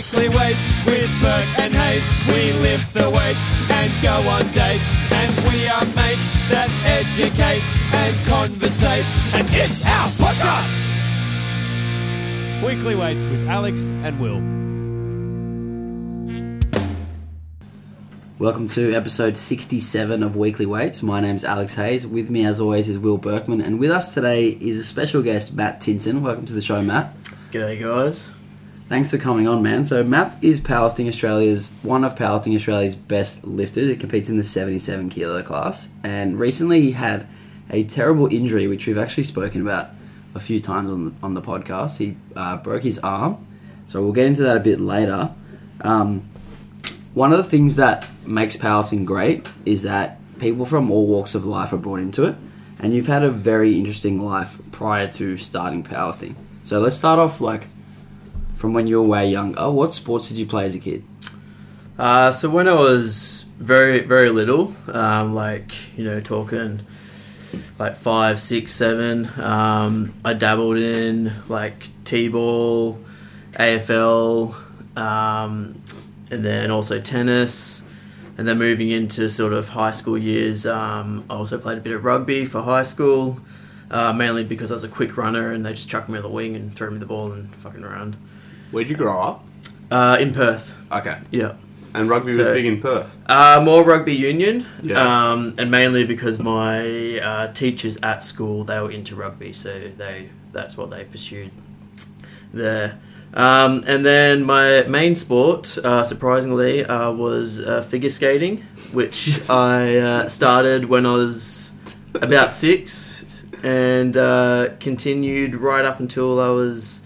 Weekly weights with Burke and Hayes. We lift the weights and go on dates. And we are mates that educate and conversate. And it's our podcast. Weekly weights with Alex and Will. Welcome to episode 67 of Weekly Weights. My name's Alex Hayes. With me, as always, is Will Berkman. And with us today is a special guest, Matt Tinson. Welcome to the show, Matt. G'day, guys. Thanks for coming on, man. So, Matt is Powerlifting Australia's one of Powerlifting Australia's best lifters. He competes in the 77 kilo class. And recently he had a terrible injury, which we've actually spoken about a few times on the, on the podcast. He uh, broke his arm. So, we'll get into that a bit later. Um, one of the things that makes powerlifting great is that people from all walks of life are brought into it, and you've had a very interesting life prior to starting powerlifting. So let's start off like from when you were way young. Oh, what sports did you play as a kid? Uh, so when I was very, very little, um, like you know, talking like five, six, seven, um, I dabbled in like t-ball, AFL, um, and then also tennis. And then moving into sort of high school years, um, I also played a bit of rugby for high school, uh, mainly because I was a quick runner and they just chucked me on the wing and threw me the ball and fucking around. Where'd you grow up? Uh, in Perth, Okay. yeah. And rugby was So- big in Perth. Uh, more rugby union, Yeah. um, and mainly because my uh, teachers at school they were into rugby, so they that's what they pursued there. Um, and then my main sport, uh, surprisingly, uh, was uh, figure skating, which I uh, started when I was about six, and uh, continued right up until I was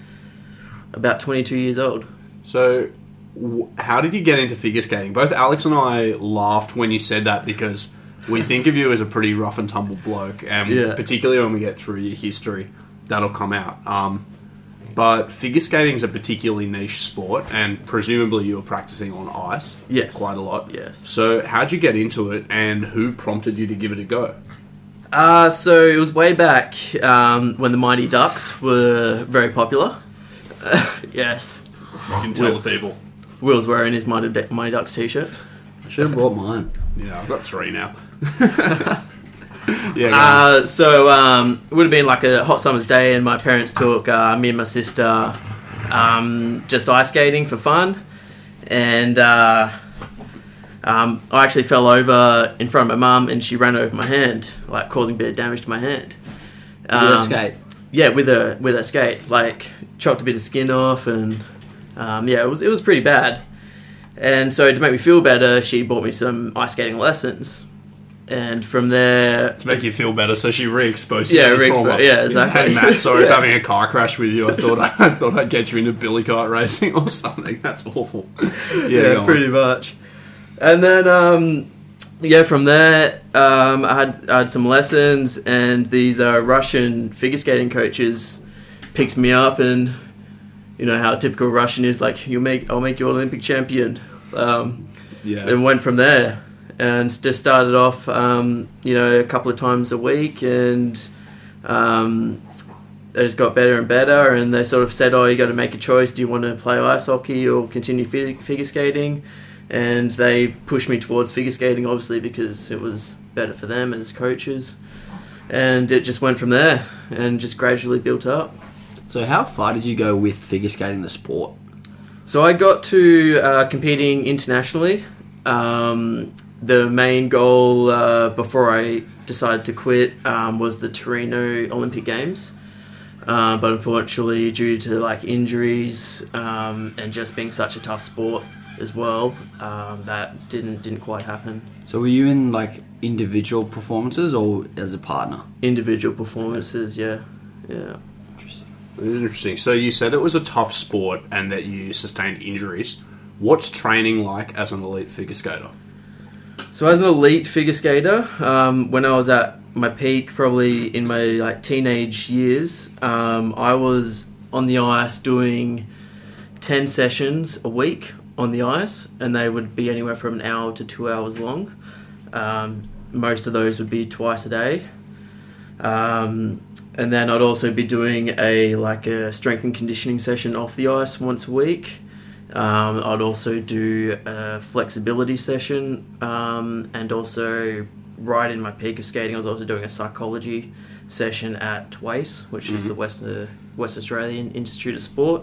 about twenty-two years old. So, w- how did you get into figure skating? Both Alex and I laughed when you said that because we think of you as a pretty rough and tumble bloke, and Yeah. particularly when we get through your history, that'll come out. Um, but figure skating is a particularly niche sport, and presumably you were practicing on ice Yes. quite a lot. Yes. So, how'd you get into it, and who prompted you to give it a go? Uh, so it was way back um, when the Mighty Ducks were very popular. yes. You can tell the people. Will's wearing his Mighty, Du- Mighty Ducks t-shirt. I should have brought mine. Yeah, I've got three now. yeah, go on. Uh, so um, it would have been like a hot summer's day, and my parents took uh, me and my sister um, just ice skating for fun, and uh, um, I actually fell over in front of my mum, and she ran over my hand, like causing a bit of damage to my hand. With a Um, skate. Yeah, with a with a skate, like chopped a bit of skin off, and um, yeah, it was it was pretty bad. And so to make me feel better, she bought me some ice skating lessons, and from there, to make you feel better, so she re-exposed you Yeah, to the re-expo- trauma. yeah, exactly. Hey Matt, sorry Yeah. for having a car crash with you. I thought I, thought I'd get you into billy cart racing or something. That's awful. Yeah, yeah, pretty much. And then, um, yeah, from there, um, I had I had some lessons, and these uh, Russian figure skating coaches picked me up, and you know how typical Russian is like, you make I'll make you Olympic champion, um, Yeah, and went from there, and just started off, um, you know, a couple of times a week, and. Um, just got better and better, and they sort of said, "Oh, you got to make a choice. Do you want to play ice hockey or continue fi- figure skating?" And they pushed me towards figure skating, obviously because it was better for them as coaches. And it just went from there, and just gradually built up. So how far did you go with figure skating the sport? So I got to uh, competing internationally. Um, the main goal uh, before I decided to quit um, was the Torino Olympic Games. Uh, but unfortunately, due to like injuries um, and just being such a tough sport as well, um, that didn't didn't quite happen. So were you in like individual performances or as a partner? Individual performances, yeah, yeah. This is interesting. So you said it was a tough sport and that you sustained injuries. What's training like as an elite figure skater? So as an elite figure skater, um, when I was at my peak, probably in my like teenage years, um, I was on the ice doing ten sessions a week on the ice, and they would be anywhere from an hour to two hours long. Um, most of those would be twice a day. Um, and then I'd also be doing a like a strength and conditioning session off the ice once a week, Um, I'd also do a flexibility session, um, and also right in my peak of skating, I was also doing a psychology session at TWACE, which is Mhm. the Western West Australian Institute of Sport,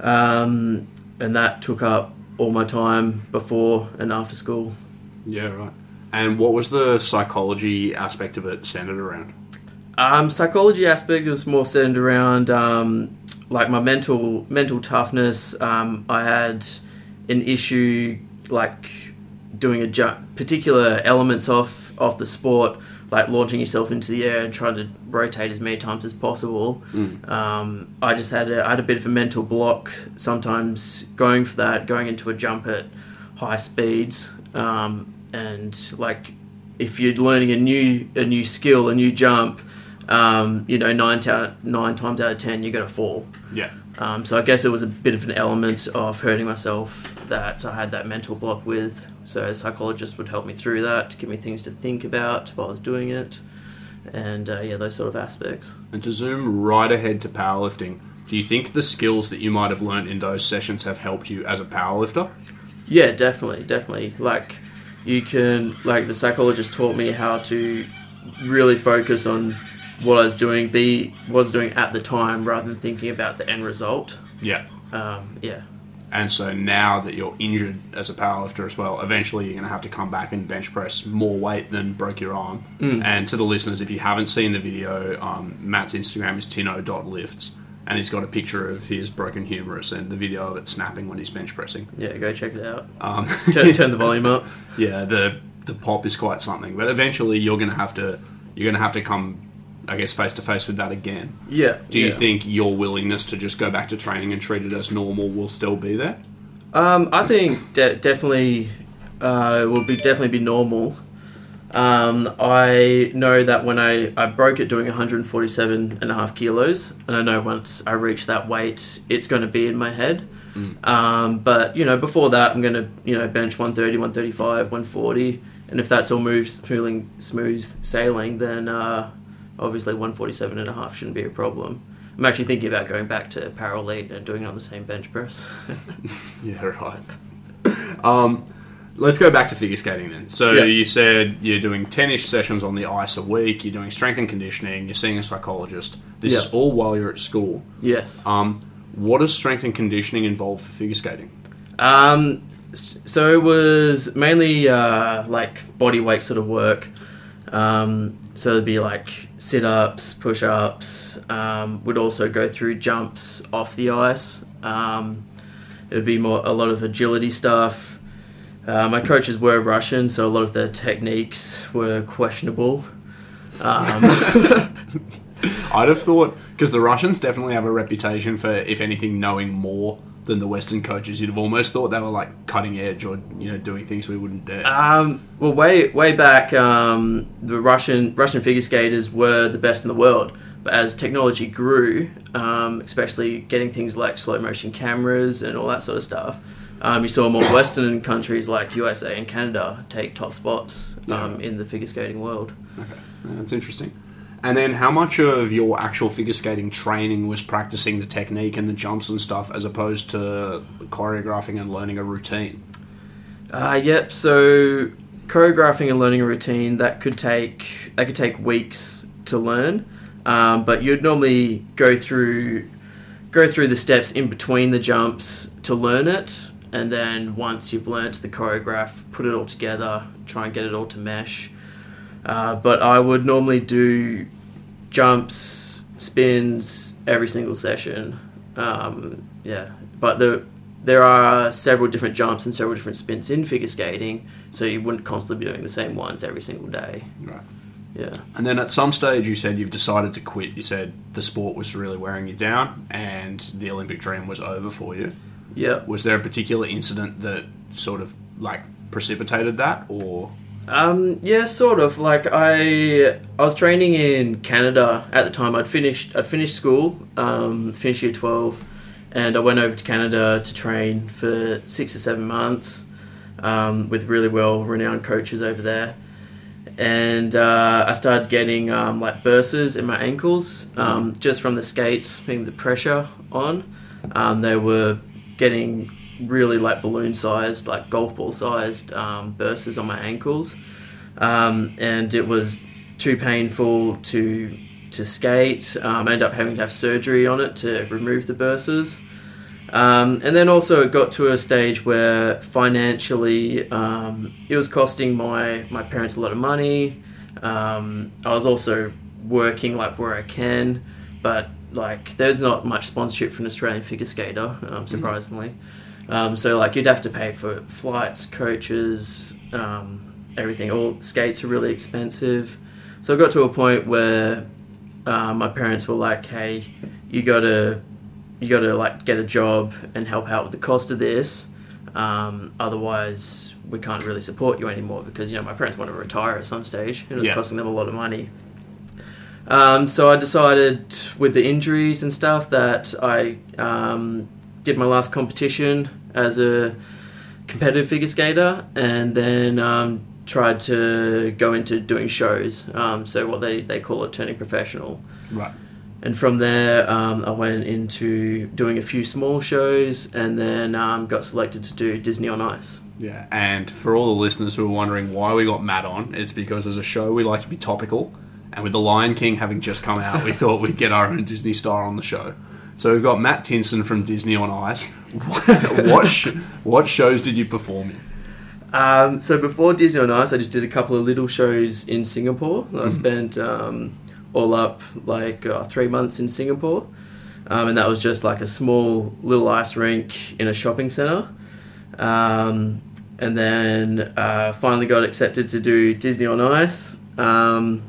um, and that took up all my time before and after school. Yeah, right. And what was the psychology aspect of it centered around? Um, psychology aspect was more centered around um, like my mental mental toughness. Um, I had an issue like doing a jump, particular elements off off the sport, like launching yourself into the air and trying to rotate as many times as possible. Mm. Um, I just had a, I had a bit of a mental block sometimes going for that, going into a jump at high speeds, um, and like if you're learning a new a new skill, a new jump, um, you know nine ta- nine times out of ten you're gonna fall. Yeah. Um, so I guess it was a bit of an element of hurting myself that I had that mental block with. So a psychologist would help me through that, give me things to think about while I was doing it, and uh, yeah, those sort of aspects. And to zoom right ahead to powerlifting, do you think the skills that you might have learned in those sessions have helped you as a powerlifter? Yeah, definitely, definitely. Like you can, like the psychologist taught me how to really focus on what I was doing, be what I was doing at the time, rather than thinking about the end result. Yeah. Um, yeah, And so now that you're injured as a powerlifter as well, eventually you're going to have to come back and bench press more weight than broke your arm. And to the listeners, if you haven't seen the video, um, Matt's Instagram is tino.lifts, and he's got a picture of his broken humerus and the video of it snapping when he's bench pressing. yeah. Go check it out. Um, Turn, turn the volume up. yeah, the the pop is quite something. But eventually you're going to have to you're going to have to come, I guess, face to face with that again. Yeah. Do you yeah. think your willingness to just go back to training and treat it as normal will still be there? Um, I think de- definitely uh, it will be definitely be normal. Um, I know that when I, I broke it doing 147 and a half kilos, and I know once I reach that weight, it's going to be in my head. Um, but you know, before that, I'm going to you know bench 130, 135, 140, and if that's all moves feeling smooth sailing, then uh, obviously 147 and a half shouldn't be a problem. I'm actually thinking about going back to parallel Elite and doing it on the same bench press. Yeah, right. um, let's go back to figure skating then. So Yeah. you said you're doing 10-ish sessions on the ice a week. You're doing strength and conditioning. You're seeing a psychologist. This is all while you're at school. yes. Um, what does strength and conditioning involve for figure skating? Um, so it was mainly uh, like body weight sort of work. Um, so it'd be like sit ups, push ups. Um, would also go through jumps off the ice. Um, it would be more a lot of agility stuff. Uh, my coaches were Russian, so a lot of their techniques were questionable. Um, I'd have thought because the Russians definitely have a reputation for, if anything, knowing more than the Western coaches. You'd have almost thought they were like cutting edge or you know doing things we wouldn't dare. Um, well, way way back, um, the Russian Russian figure skaters were the best in the world. But as technology grew, um, especially getting things like slow motion cameras and all that sort of stuff, um, you saw more Western countries like USA and Canada take top spots um, Yeah. in the figure skating world. Okay, that's interesting. And then, how much of your actual figure skating training was practicing the technique and the jumps and stuff, as opposed to choreographing and learning a routine? Uh, yep. So choreographing and learning a routine that could take that could take weeks to learn, um, but you'd normally go through go through the steps in between the jumps to learn it, and then once you've learnt the choreograph, put it all together, try and get it all to mesh. Uh, but I would normally do jumps, spins every single session. Um, yeah, but the there are several different jumps and several different spins in figure skating, so you wouldn't constantly be doing the same ones every single day. Right. Yeah. And then at some stage, you said you've decided to quit. You said the sport was really wearing you down, and the Olympic dream was over for you. Yeah. Was there a particular incident that sort of like precipitated that, or Um, yeah, sort of. Like I, I was training in Canada at the time. I'd finished, I'd finished school, um, finished year twelve, and I went over to Canada to train for six or seven months um, with really well renowned coaches over there. And uh, I started getting um, like bursts in my ankles um, just from the skates, being the pressure on. Um, they were getting really like balloon sized, like golf ball sized um, bursts on my ankles, um, and it was too painful to to skate. Um, I ended up having to have surgery on it to remove the bursts. Um, and then also it got to a stage where financially um, it was costing my, my parents a lot of money. Um, I was also working like where I can, but like there's not much sponsorship for an Australian figure skater, um, surprisingly. Um, so like you'd have to pay for flights, coaches, um, everything. All skates are really expensive. So I got to a point where uh, my parents were like, "Hey, you got to you got to like get a job and help out with the cost of this. Um, otherwise, we can't really support you anymore because you know my parents want to retire at some stage. and It was Yeah. costing them a lot of money. Um, so I decided with the injuries and stuff that I um, did my last competition as a competitive figure skater, and then um, tried to go into doing shows. Um, so what they, they call it turning professional. Right. And from there, um, I went into doing a few small shows, and then um, got selected to do Disney on Ice. Yeah, and for all the listeners who are wondering why we got Matt on, it's because as a show we like to be topical, and with The Lion King having just come out, we thought we'd get our own Disney star on the show. So we've got Matt Tinson from Disney on Ice. what sh- what shows did you perform in? Um, so before Disney on Ice, I just did a couple of little shows in Singapore. I spent um, all up like uh, three months in Singapore, um, and that was just like a small little ice rink in a shopping center. Um, and then uh, finally got accepted to do Disney on Ice. Um,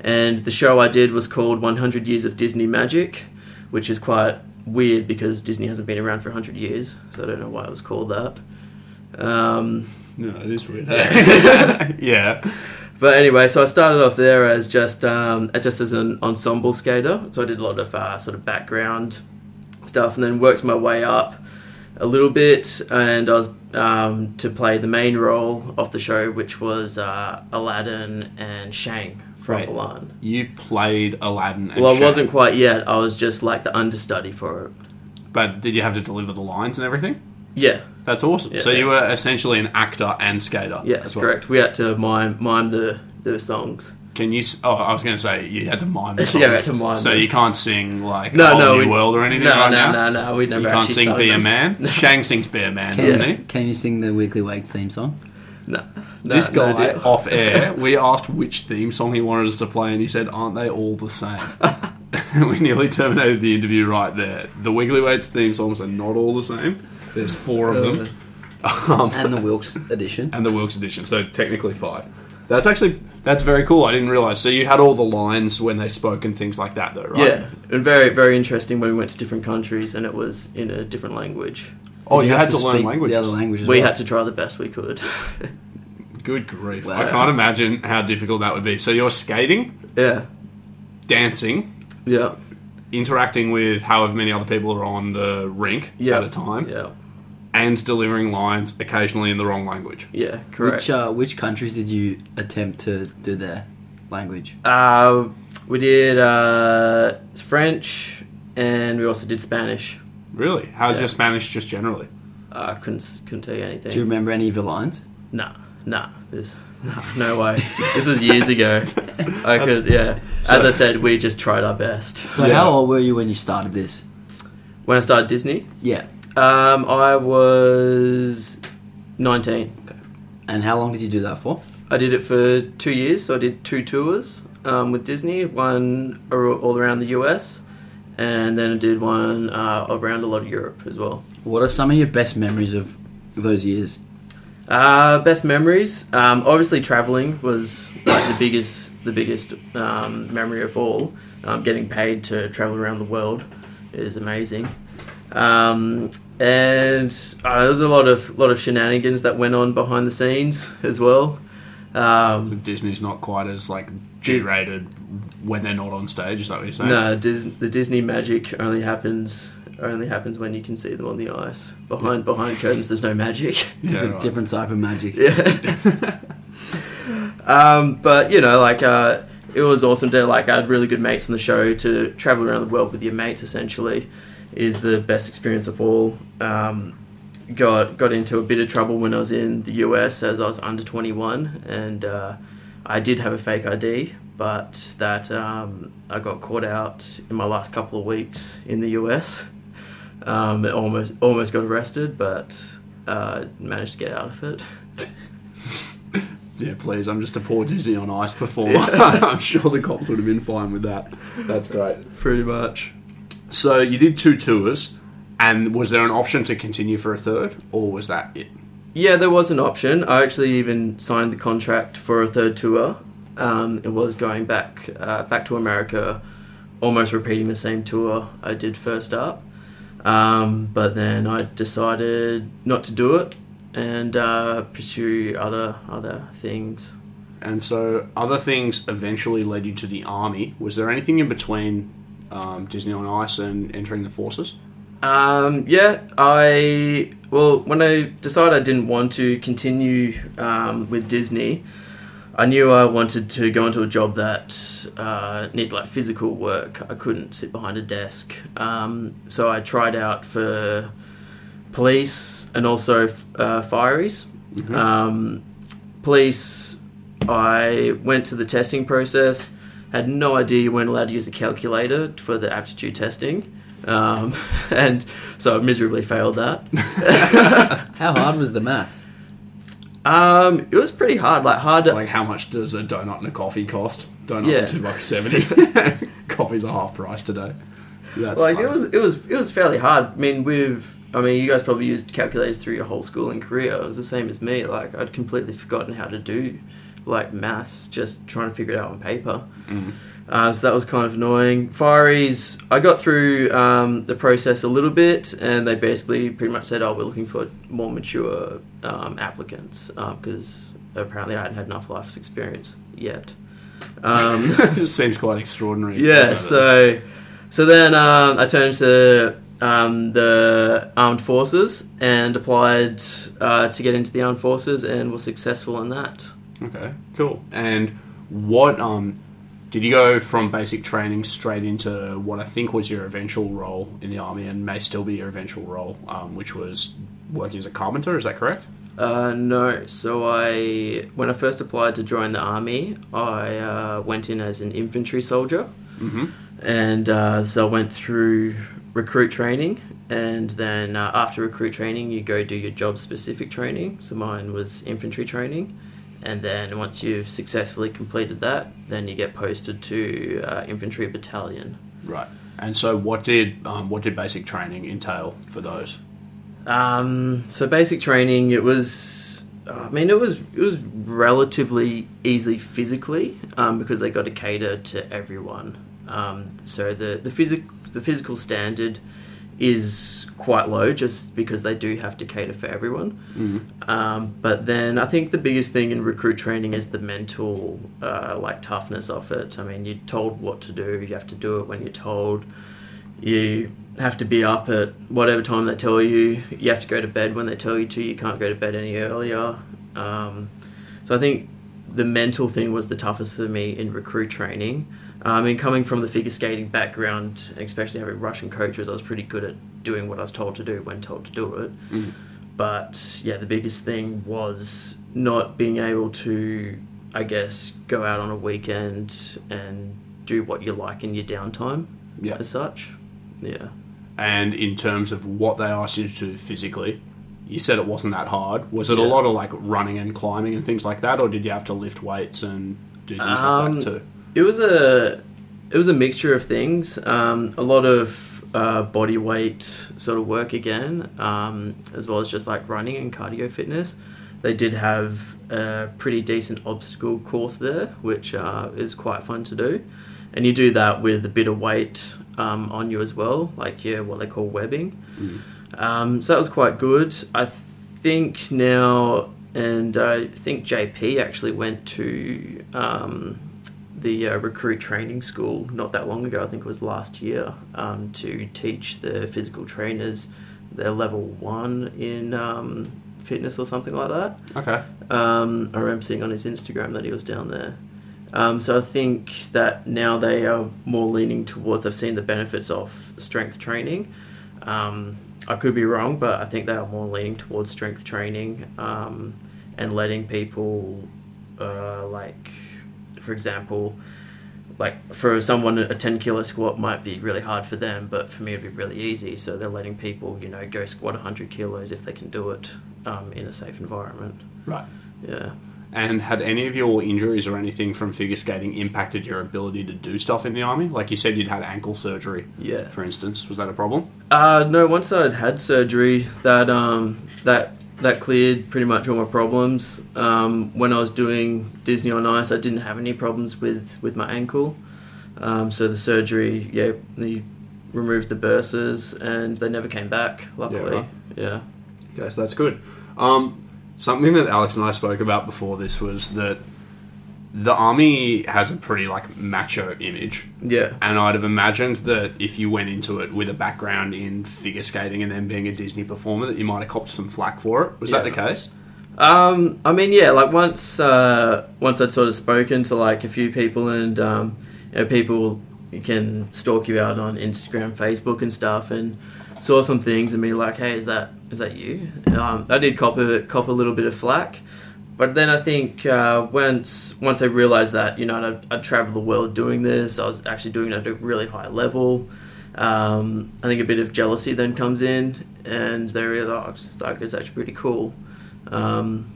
and the show I did was called 100 Years of Disney Magic, which is quite weird because Disney hasn't been around for 100 years, so I don't know why it was called that. Um, No, it is weird. yeah. but anyway, so I started off there as just um, just as an ensemble skater. So I did a lot of uh, sort of background stuff, and then worked my way up a little bit, and I was um, to play the main role of the show, which was uh, Aladdin and Shang from Right. Mulan. You played Aladdin. And Well, I wasn't quite yet. I was just like the understudy for it. But did you have to deliver the lines and everything? Yeah, That's awesome. Yeah. so you were essentially an actor and skater. yeah, that's well. correct. We had to mime mime the the songs. Can you? Oh, I was going to say you had to mime the Yeah, songs. I had to mime so them. you can't sing like No, Whole no, New we- World or anything No, right no, now. no, no. We never You can't sing sung "Be a. Man." Shang sings "Be a Man," can doesn't s- he? can you sing the Weekly Weights theme song? No, no, this no guy off air, we asked which theme song he wanted us to play, and he said, "Aren't they all the same?" we nearly terminated the interview right there. The Weekly Weights theme songs are not all the same. There's four of them, um, And the Wilks edition. and the Wilks edition. So technically five. That's actually that's very cool. I didn't realize. So you had all the lines when they spoke and things like that, though, right? Yeah, and very very interesting when we went to different countries and it was in a different language. Oh, Did you, had have to, learn speak languages. The other language as We well? had to try the best we could. Good grief! Wow. I can't imagine how difficult that would be. So you're skating, yeah, dancing, yeah, interacting with however many other people are on the rink yeah. at a time, Yeah, and delivering lines occasionally in the wrong language. yeah, correct. Which uh, which countries did you attempt to do their language? uh, we did uh, French and we also did Spanish. Really? How's Yeah. your Spanish just generally? I couldn't couldn't tell you anything. Do you remember any of your lines? Nah, nah. This, no, no way. this was years ago. I could, yeah. As I said, we just tried our best. So Yeah. how old were you when you started this? When I started Disney, Yeah. um, I was 19. And how long did you do that for? I did it for two years. So I did two tours um, with Disney, one ar- all around the US, and then I did one uh, around a lot of Europe as well. What are some of your best memories of those years? Uh, best memories. Um, obviously, traveling was like the biggest, the biggest um, memory of all. Um, getting paid to travel around the world is amazing. Um, and uh, there's a lot of lot of shenanigans that went on behind the scenes as well. Um, Disney's not quite as like G-rated when they're not on stage. Is that what you're saying? no, Dis- the Disney magic only happens only happens when you can see them on the ice. Behind behind curtains, there's no magic. Yeah, Different, right. different type of magic. Yeah. um, but you know, like uh, it was awesome to like I had really good mates on the show to travel around the world with your mates essentially, is the best experience of all. Um, got got into a bit of trouble when I was in the US as I was under 21, and uh, I did have a fake ID, but that um, I got caught out in my last couple of weeks in the US. Um, it almost almost got arrested, but uh, managed to get out of it. Yeah, please. I'm just a poor Disney on Ice performer. I'm sure the cops would have been fine with that. That's great. Pretty much. So you did two tours, and was there an option to continue for a third, or was that it? Yeah, there was an option. I actually even signed the contract for a third tour. Um, it was going back uh, back to America, almost repeating the same tour I did first up. Um, but then I decided not to do it and uh, pursue other other things. And so other things eventually led you to the army. Was there anything in between um, Disney on Ice and entering the forces? Um, yeah, I well when I decided I didn't want to continue um, with Disney, I knew I wanted to go into a job that uh, needed like physical work. I couldn't sit behind a desk, um, so I tried out for police and also uh, fireys. Um, police, I went to the testing process. Had no idea you weren't allowed to use a calculator for the aptitude testing. Um, and so I miserably failed that. How hard was the maths? Um, it was pretty hard, like hard. It's like how much does a donut and a coffee cost? Donuts Yeah. are two bucks seventy. Coffee's a half price today. That's like it was, it was, it was fairly hard. I mean, with, I mean, you guys probably used calculators through your whole schooling career. It was the same as me. Like I'd completely forgotten how to do, like maths, just trying to figure it out on paper. Uh, so that was kind of annoying. Fireys, I got through um, the process a little bit, and they basically pretty much said, "Oh, we're looking for more mature um, applicants because apparently I hadn't had enough life experience yet." Um, it seems quite extraordinary. yeah, so so then um, I turned to um, the armed forces and applied uh, to get into the armed forces and was successful in that. Okay, cool. And what um did you go from basic training straight into what I think was your eventual role in the army and may still be your eventual role, um, which was working as a carpenter? Is that correct? Uh, no, so I when I first applied to join the army, I uh, went in as an infantry soldier, Mm-hmm. and uh, so I went through recruit training, and then uh, after recruit training, you go do your job specific training. So mine was infantry training, and then once you've successfully completed that, then you get posted to uh, infantry battalion. Right. And so, what did um, what did basic training entail for those? Um, so basic training, it was. I mean, it was it was relatively easy physically um, because they got to cater to everyone. Um, so the the physic the physical standard is quite low just because they do have to cater for everyone. Um, but then I think the biggest thing in recruit training is the mental uh, like toughness of it. I mean, you're told what to do, you have to do it when you're told. You have to be up at whatever time they tell you. You have to go to bed when they tell you to. You can't go to bed any earlier. Um, so I think the mental thing was the toughest for me in recruit training. I mean, coming from the figure skating background, especially having Russian coaches, I was pretty good at doing what I was told to do when told to do it. But yeah, the biggest thing was not being able to, I guess, go out on a weekend and do what you like in your downtime Yeah. as such. Yeah. And in terms of what they asked you to do physically, you said it wasn't that hard. Was it a lot of like running and climbing and things like that, or did you have to lift weights and do things Um, like that too? It was a it was a mixture of things. Um, a lot of uh, body weight sort of work again, um, as well as just like running and cardio fitness. They did have a pretty decent obstacle course there, which uh, is quite fun to do. And you do that with a bit of weight um, on you as well, like yeah, what they call webbing. Um, so that was quite good. I think now, and I think JP actually went to um, the uh, recruit training school not that long ago. I think it was last year um, to teach the physical trainers their level one in um, fitness or something like that. Okay. Um, I remember seeing on his Instagram that he was down there. Um, so I think that now they are more leaning towards they've seen the benefits of strength training. Um, I could be wrong, but I think they are more leaning towards strength training um, and letting people, uh, like, for example, like for someone a 10 kilo squat might be really hard for them but for me it'd be really easy so they're letting people you know go squat 100 kilos if they can do it um, in a safe environment Right. yeah And had any of your injuries or anything from figure skating impacted your ability to do stuff in the army? Like you said, you'd had ankle surgery, yeah for instance. Was that a problem? uh, no once i'd had surgery that um, that that cleared pretty much all my problems um, when i was doing disney on ice i didn't have any problems with with my ankle um, so the surgery yeah they removed the burses and they never came back luckily right. yeah Okay, so that's good. Um, something that Alex and I spoke about before this was that the army has a pretty like macho image, yeah and I'd have imagined that if you went into it with a background in figure skating and then being a Disney performer, that you might have copped some flack for it. Was that the case? Um, I mean, yeah, like once uh, once I'd sort of spoken to like a few people, and um, you know, people can stalk you out on Instagram, Facebook, and stuff, and saw some things and be like, "Hey, is that is that you?" Um, I did cop a cop a little bit of flack, but then I think uh, once once they realised that you know I'd, I'd travel the world doing this, I was actually doing it at a really high level. Um, I think a bit of jealousy then comes in, and they realize oh, it's actually pretty cool. Um,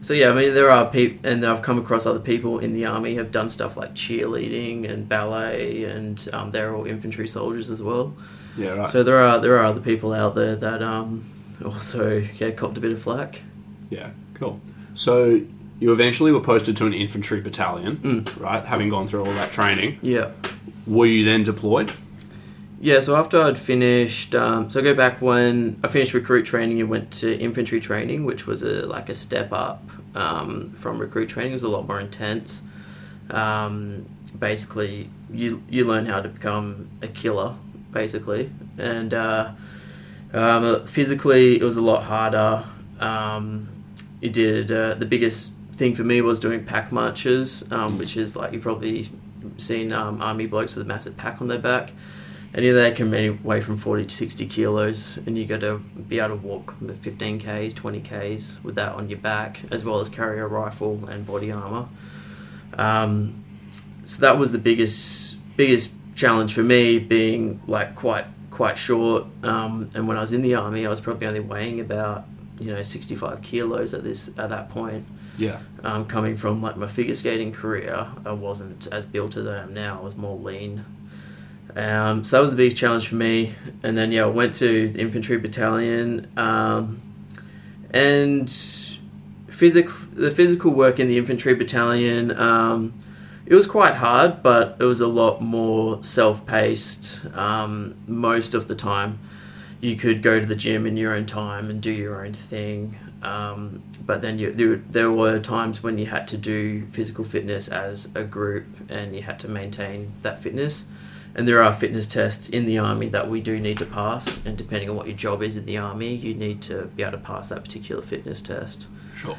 so yeah, I mean there are people, and I've come across other people in the army have done stuff like cheerleading and ballet, and um, they're all infantry soldiers as well. Yeah, right. So there are there are other people out there that um, also yeah copped a bit of flack. yeah, cool. So you eventually were posted to an infantry battalion, Mm. right? Having gone through all that training, Yeah. were you then deployed? Yeah, so after I'd finished, um, so I go back when I finished recruit training and went to infantry training, which was a like a step up um, from recruit training. It was a lot more intense. Um, basically, you you learn how to become a killer, basically, and uh, um, physically it was a lot harder. Um, it did uh, the biggest thing for me was doing pack marches, um, which is like you've probably seen um, army blokes with a massive pack on their back. And either they can weigh from 40 to 60 kilos, and you got to be able to walk 15 Ks, 20 Ks with that on your back, as well as carry a rifle and body armor. Um, so that was the biggest biggest challenge for me, being like quite quite short. Um, and when I was in the army, I was probably only weighing about you know 65 kilos at this at that point. Yeah. Um, coming from like my figure skating career, I wasn't as built as I am now. I was more lean. Um, so that was the biggest challenge for me. And then yeah, I went to the infantry battalion, um, and physical the physical work in the infantry battalion. Um, it was quite hard, but it was a lot more self paced um, most of the time. You could go to the gym in your own time and do your own thing. Um, but then you, there, there were times when you had to do physical fitness as a group and you had to maintain that fitness. And there are fitness tests in the army that we do need to pass. And depending on what your job is in the army, you need to be able to pass that particular fitness test. Sure.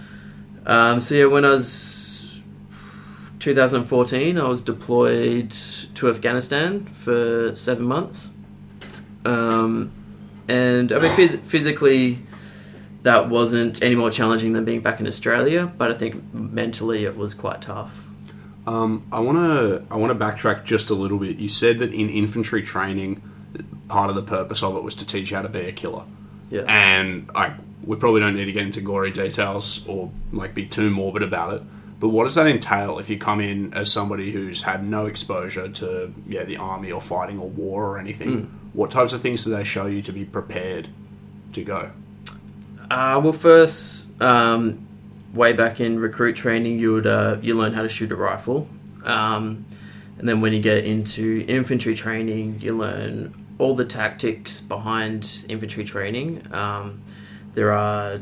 Um, so yeah, when I was 2014, I was deployed to Afghanistan for seven months. Um, and I mean, phys- physically, that wasn't any more challenging than being back in Australia, but I think mentally it was quite tough. Um, I want to I want to backtrack just a little bit. You said that in infantry training, part of the purpose of it was to teach you how to be a killer. Yeah. And I we probably don't need to get into gory details or like be too morbid about it. But what does that entail if you come in as somebody who's had no exposure to yeah the army or fighting or war or anything? What types of things do they show you to be prepared to go? Uh, well, first, um, way back in recruit training, you would uh, you learn how to shoot a rifle, um, and then when you get into infantry training, you learn all the tactics behind infantry training. Um, there are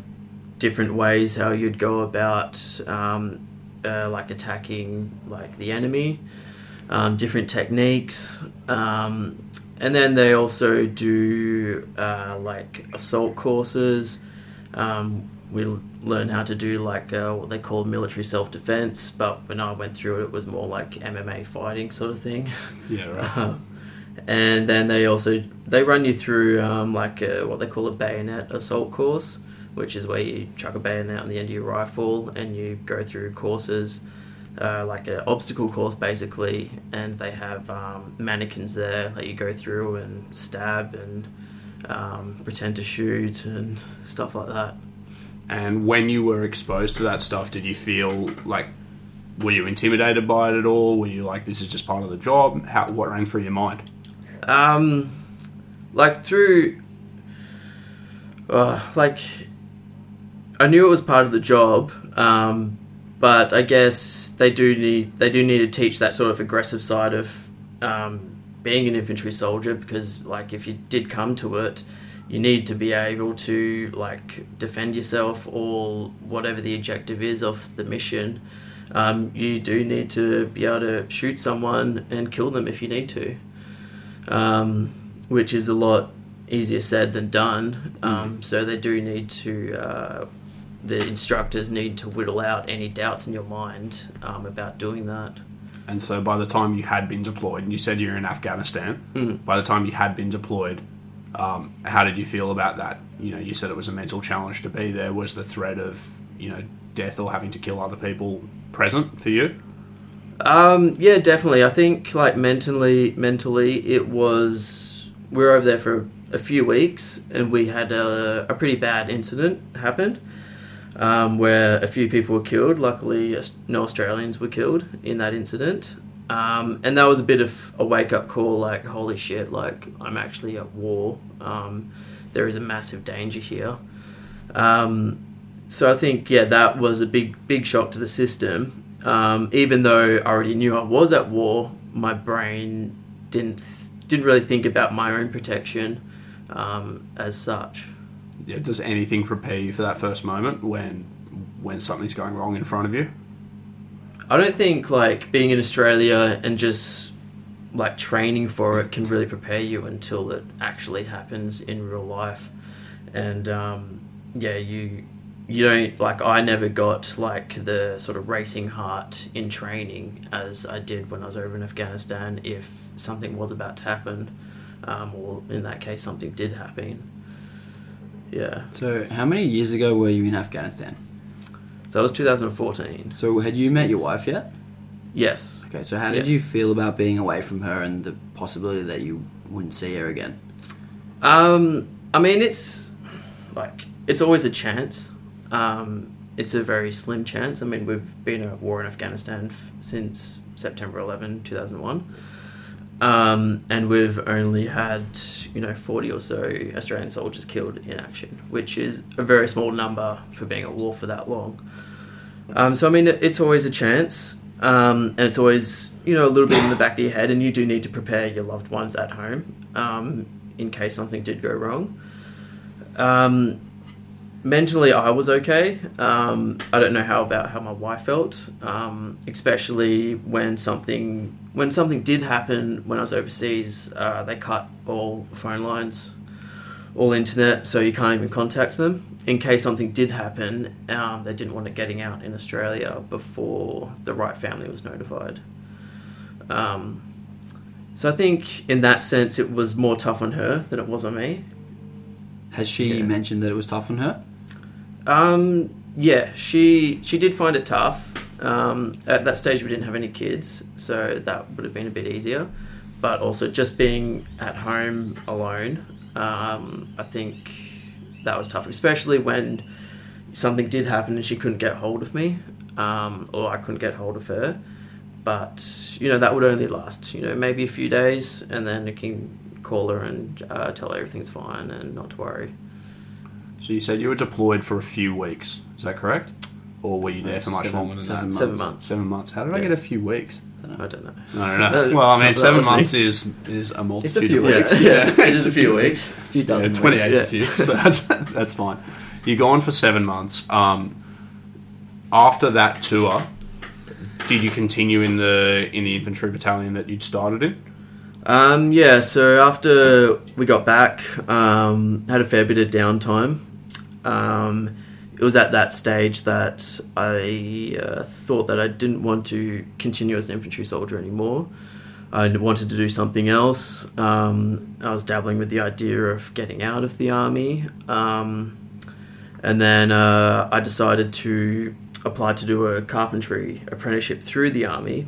different ways how you'd go about um, uh, like attacking like the enemy, um, different techniques. Um, and then they also do uh, like assault courses. Um, we learn how to do like uh, what they call military self defense, but when I went through it, it was more like MMA fighting sort of thing. Yeah, right. and then they also they run you through um, like a, what they call a bayonet assault course, which is where you chuck a bayonet on the end of your rifle and you go through courses. Uh, like an obstacle course basically, and they have um, mannequins there that you go through and stab and um, pretend to shoot and stuff like that. And when you were exposed to that stuff, did you feel like were you intimidated by it at all? Were you like this is just part of the job? How what ran through your mind? Um, like through, uh, like, I knew it was part of the job, um, but I guess they do need they do need to teach that sort of aggressive side of um, being an infantry soldier because, like, if you did come to it, you need to be able to like defend yourself or whatever the objective is of the mission. Um, you do need to be able to shoot someone and kill them if you need to um, which is a lot easier said than done. Um, So they do need to, uh, the instructors need to whittle out any doubts in your mind um, about doing that. And so by the time you had been deployed, and you said you're in Afghanistan, Mm. by the time you had been deployed, um, how did you feel about that? You know, you said it was a mental challenge to be there. Was the threat of, you know, death or having to kill other people present for you? Um, yeah, definitely. I think like mentally, mentally, it was. We were over there for a few weeks, and we had a, a pretty bad incident happen, um, where a few people were killed. Luckily, no Australians were killed in that incident, um, and that was a bit of a wake up call. Like, holy shit! Like, I'm actually at war. Um, there is a massive danger here. Um, so I think yeah, that was a big big shock to the system. Um, even though I already knew I was at war, my brain didn't didn't really think about my own protection um, as such. Yeah, does anything prepare you for that first moment when when something's going wrong in front of you? I don't think like being in Australia and just like training for it can really prepare you until it actually happens in real life. And um, yeah, you you don't like I never got like the sort of racing heart in training as I did when I was over in Afghanistan. If something was about to happen, um, or in that case, something did happen. Yeah, So, how many years ago were you in Afghanistan? so that was 2014. So, had you met your wife yet? Yes. Okay, so how did Yes. you feel about being away from her and the possibility that you wouldn't see her again? Um, I mean, it's like it's always a chance. Um, it's a very slim chance. I mean, we've been at war in Afghanistan f- since September 11, 2001. Um, and we've only had, you know, 40 or so Australian soldiers killed in action, which is a very small number for being at war for that long. Um, so, I mean, it's always a chance. Um, and it's always, you know, a little bit in the back of your head, and you do need to prepare your loved ones at home um, in case something did go wrong. Mentally, I was okay. Um, I don't know how about how my wife felt, um, especially when something when something did happen when I was overseas. Uh, they cut all phone lines, all internet, so you can't even contact them. In case something did happen, um, they didn't want it getting out in Australia before the right family was notified. Um, so I think in that sense, it was more tough on her than it was on me. Has she Yeah. mentioned that it was tough on her? Um, yeah, she she did find it tough. Um, at that stage, we didn't have any kids, so that would have been a bit easier. But also, just being at home alone, um, I think that was tough, especially when something did happen and she couldn't get hold of me, um, or I couldn't get hold of her. But you know that would only last, you know, maybe a few days, and then I can call her and uh, tell her everything's fine and not to worry. So you said you were deployed for a few weeks. Is that correct? Or were you there for much Seven- longer than seven that? Seven months. Seven months. How did I Yeah. get a few weeks? I don't know. I don't know. Uh, well, I mean, that seven was me. months is is a multitude few of weeks. weeks. Yeah, it's, it's a few weeks. A few Yeah, dozen. 28 weeks, a few, so that's, that's fine. You're gone for seven months. Um, after that tour, did you continue in the in the infantry battalion that you'd started in? Um, yeah, so after we got back, um, had a fair bit of downtime. Um, it was at that stage that I uh, thought that I didn't want to continue as an infantry soldier anymore. I wanted to do something else. Um, I was dabbling with the idea of getting out of the army. Um, and then uh, I decided to apply to do a carpentry apprenticeship through the army.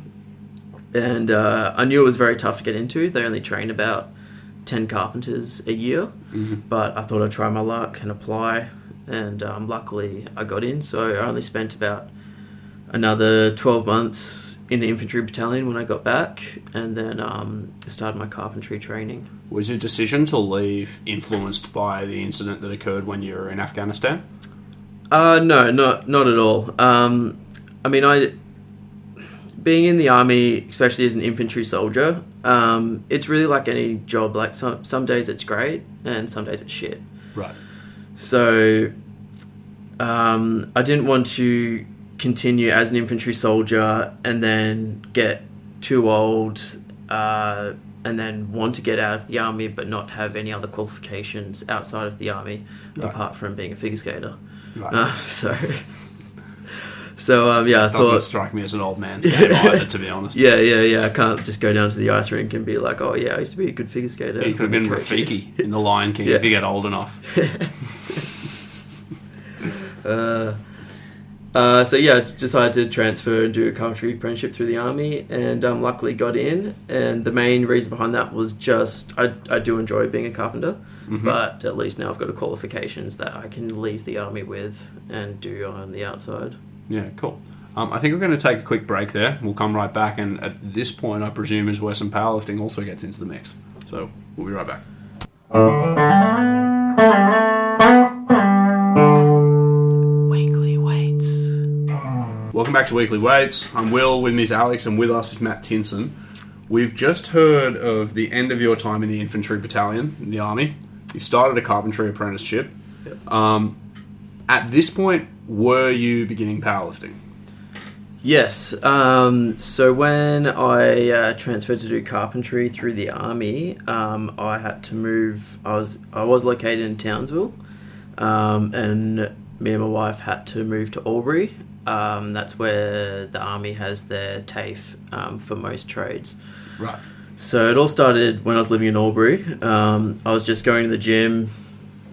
And uh, I knew it was very tough to get into. They only train about 10 carpenters a year. But I thought I'd try my luck and apply. And um, luckily I got in. So I only spent about another 12 months in the infantry battalion when I got back. And then um, started my carpentry training. Was your decision to leave influenced by the incident that occurred when you were in Afghanistan? Uh, no, not not at all. Um, I mean, I being in the army, especially as an infantry soldier, um, it's really like any job. Like some some days it's great, and some days it's shit. Right. So, um, I didn't want to continue as an infantry soldier and then get too old, uh, and then want to get out of the army but not have any other qualifications outside of the army Right. apart from being a figure skater. Right. Uh, so, so um, yeah, I Doesn't thought, strike me as an old man's game either, to be honest. yeah, yeah, yeah. I can't just go down to the ice rink and be like, oh yeah, I used to be a good figure skater. You could have been. Rafiki in The Lion King Yeah. if you get old enough. Uh, uh, so yeah, I decided to transfer and do a carpentry apprenticeship through the army, and um, luckily got in. And the main reason behind that was just I, I do enjoy being a carpenter, Mm-hmm. but at least now I've got the qualifications that I can leave the army with and do on the outside. Yeah, cool. Um, I think we're going to take a quick break there. We'll come right back, and at this point, I presume is where some powerlifting also gets into the mix. So we'll be right back. Weekly weights. Welcome back to Weekly Weights. I'm Will, with me is Alex, and with us is Matt Tinson. We've just heard of the end of your time in the infantry battalion in the army. You've started a carpentry apprenticeship. Um, at this point, were you beginning powerlifting? Yes. Um, so when I uh, transferred to do carpentry through the army, um, I had to move. I was I was located in Townsville, um, and me and my wife had to move to Albury. Um, that's where the army has their TAFE um, for most trades. Right. So it all started when I was living in Albury. Um, I was just going to the gym,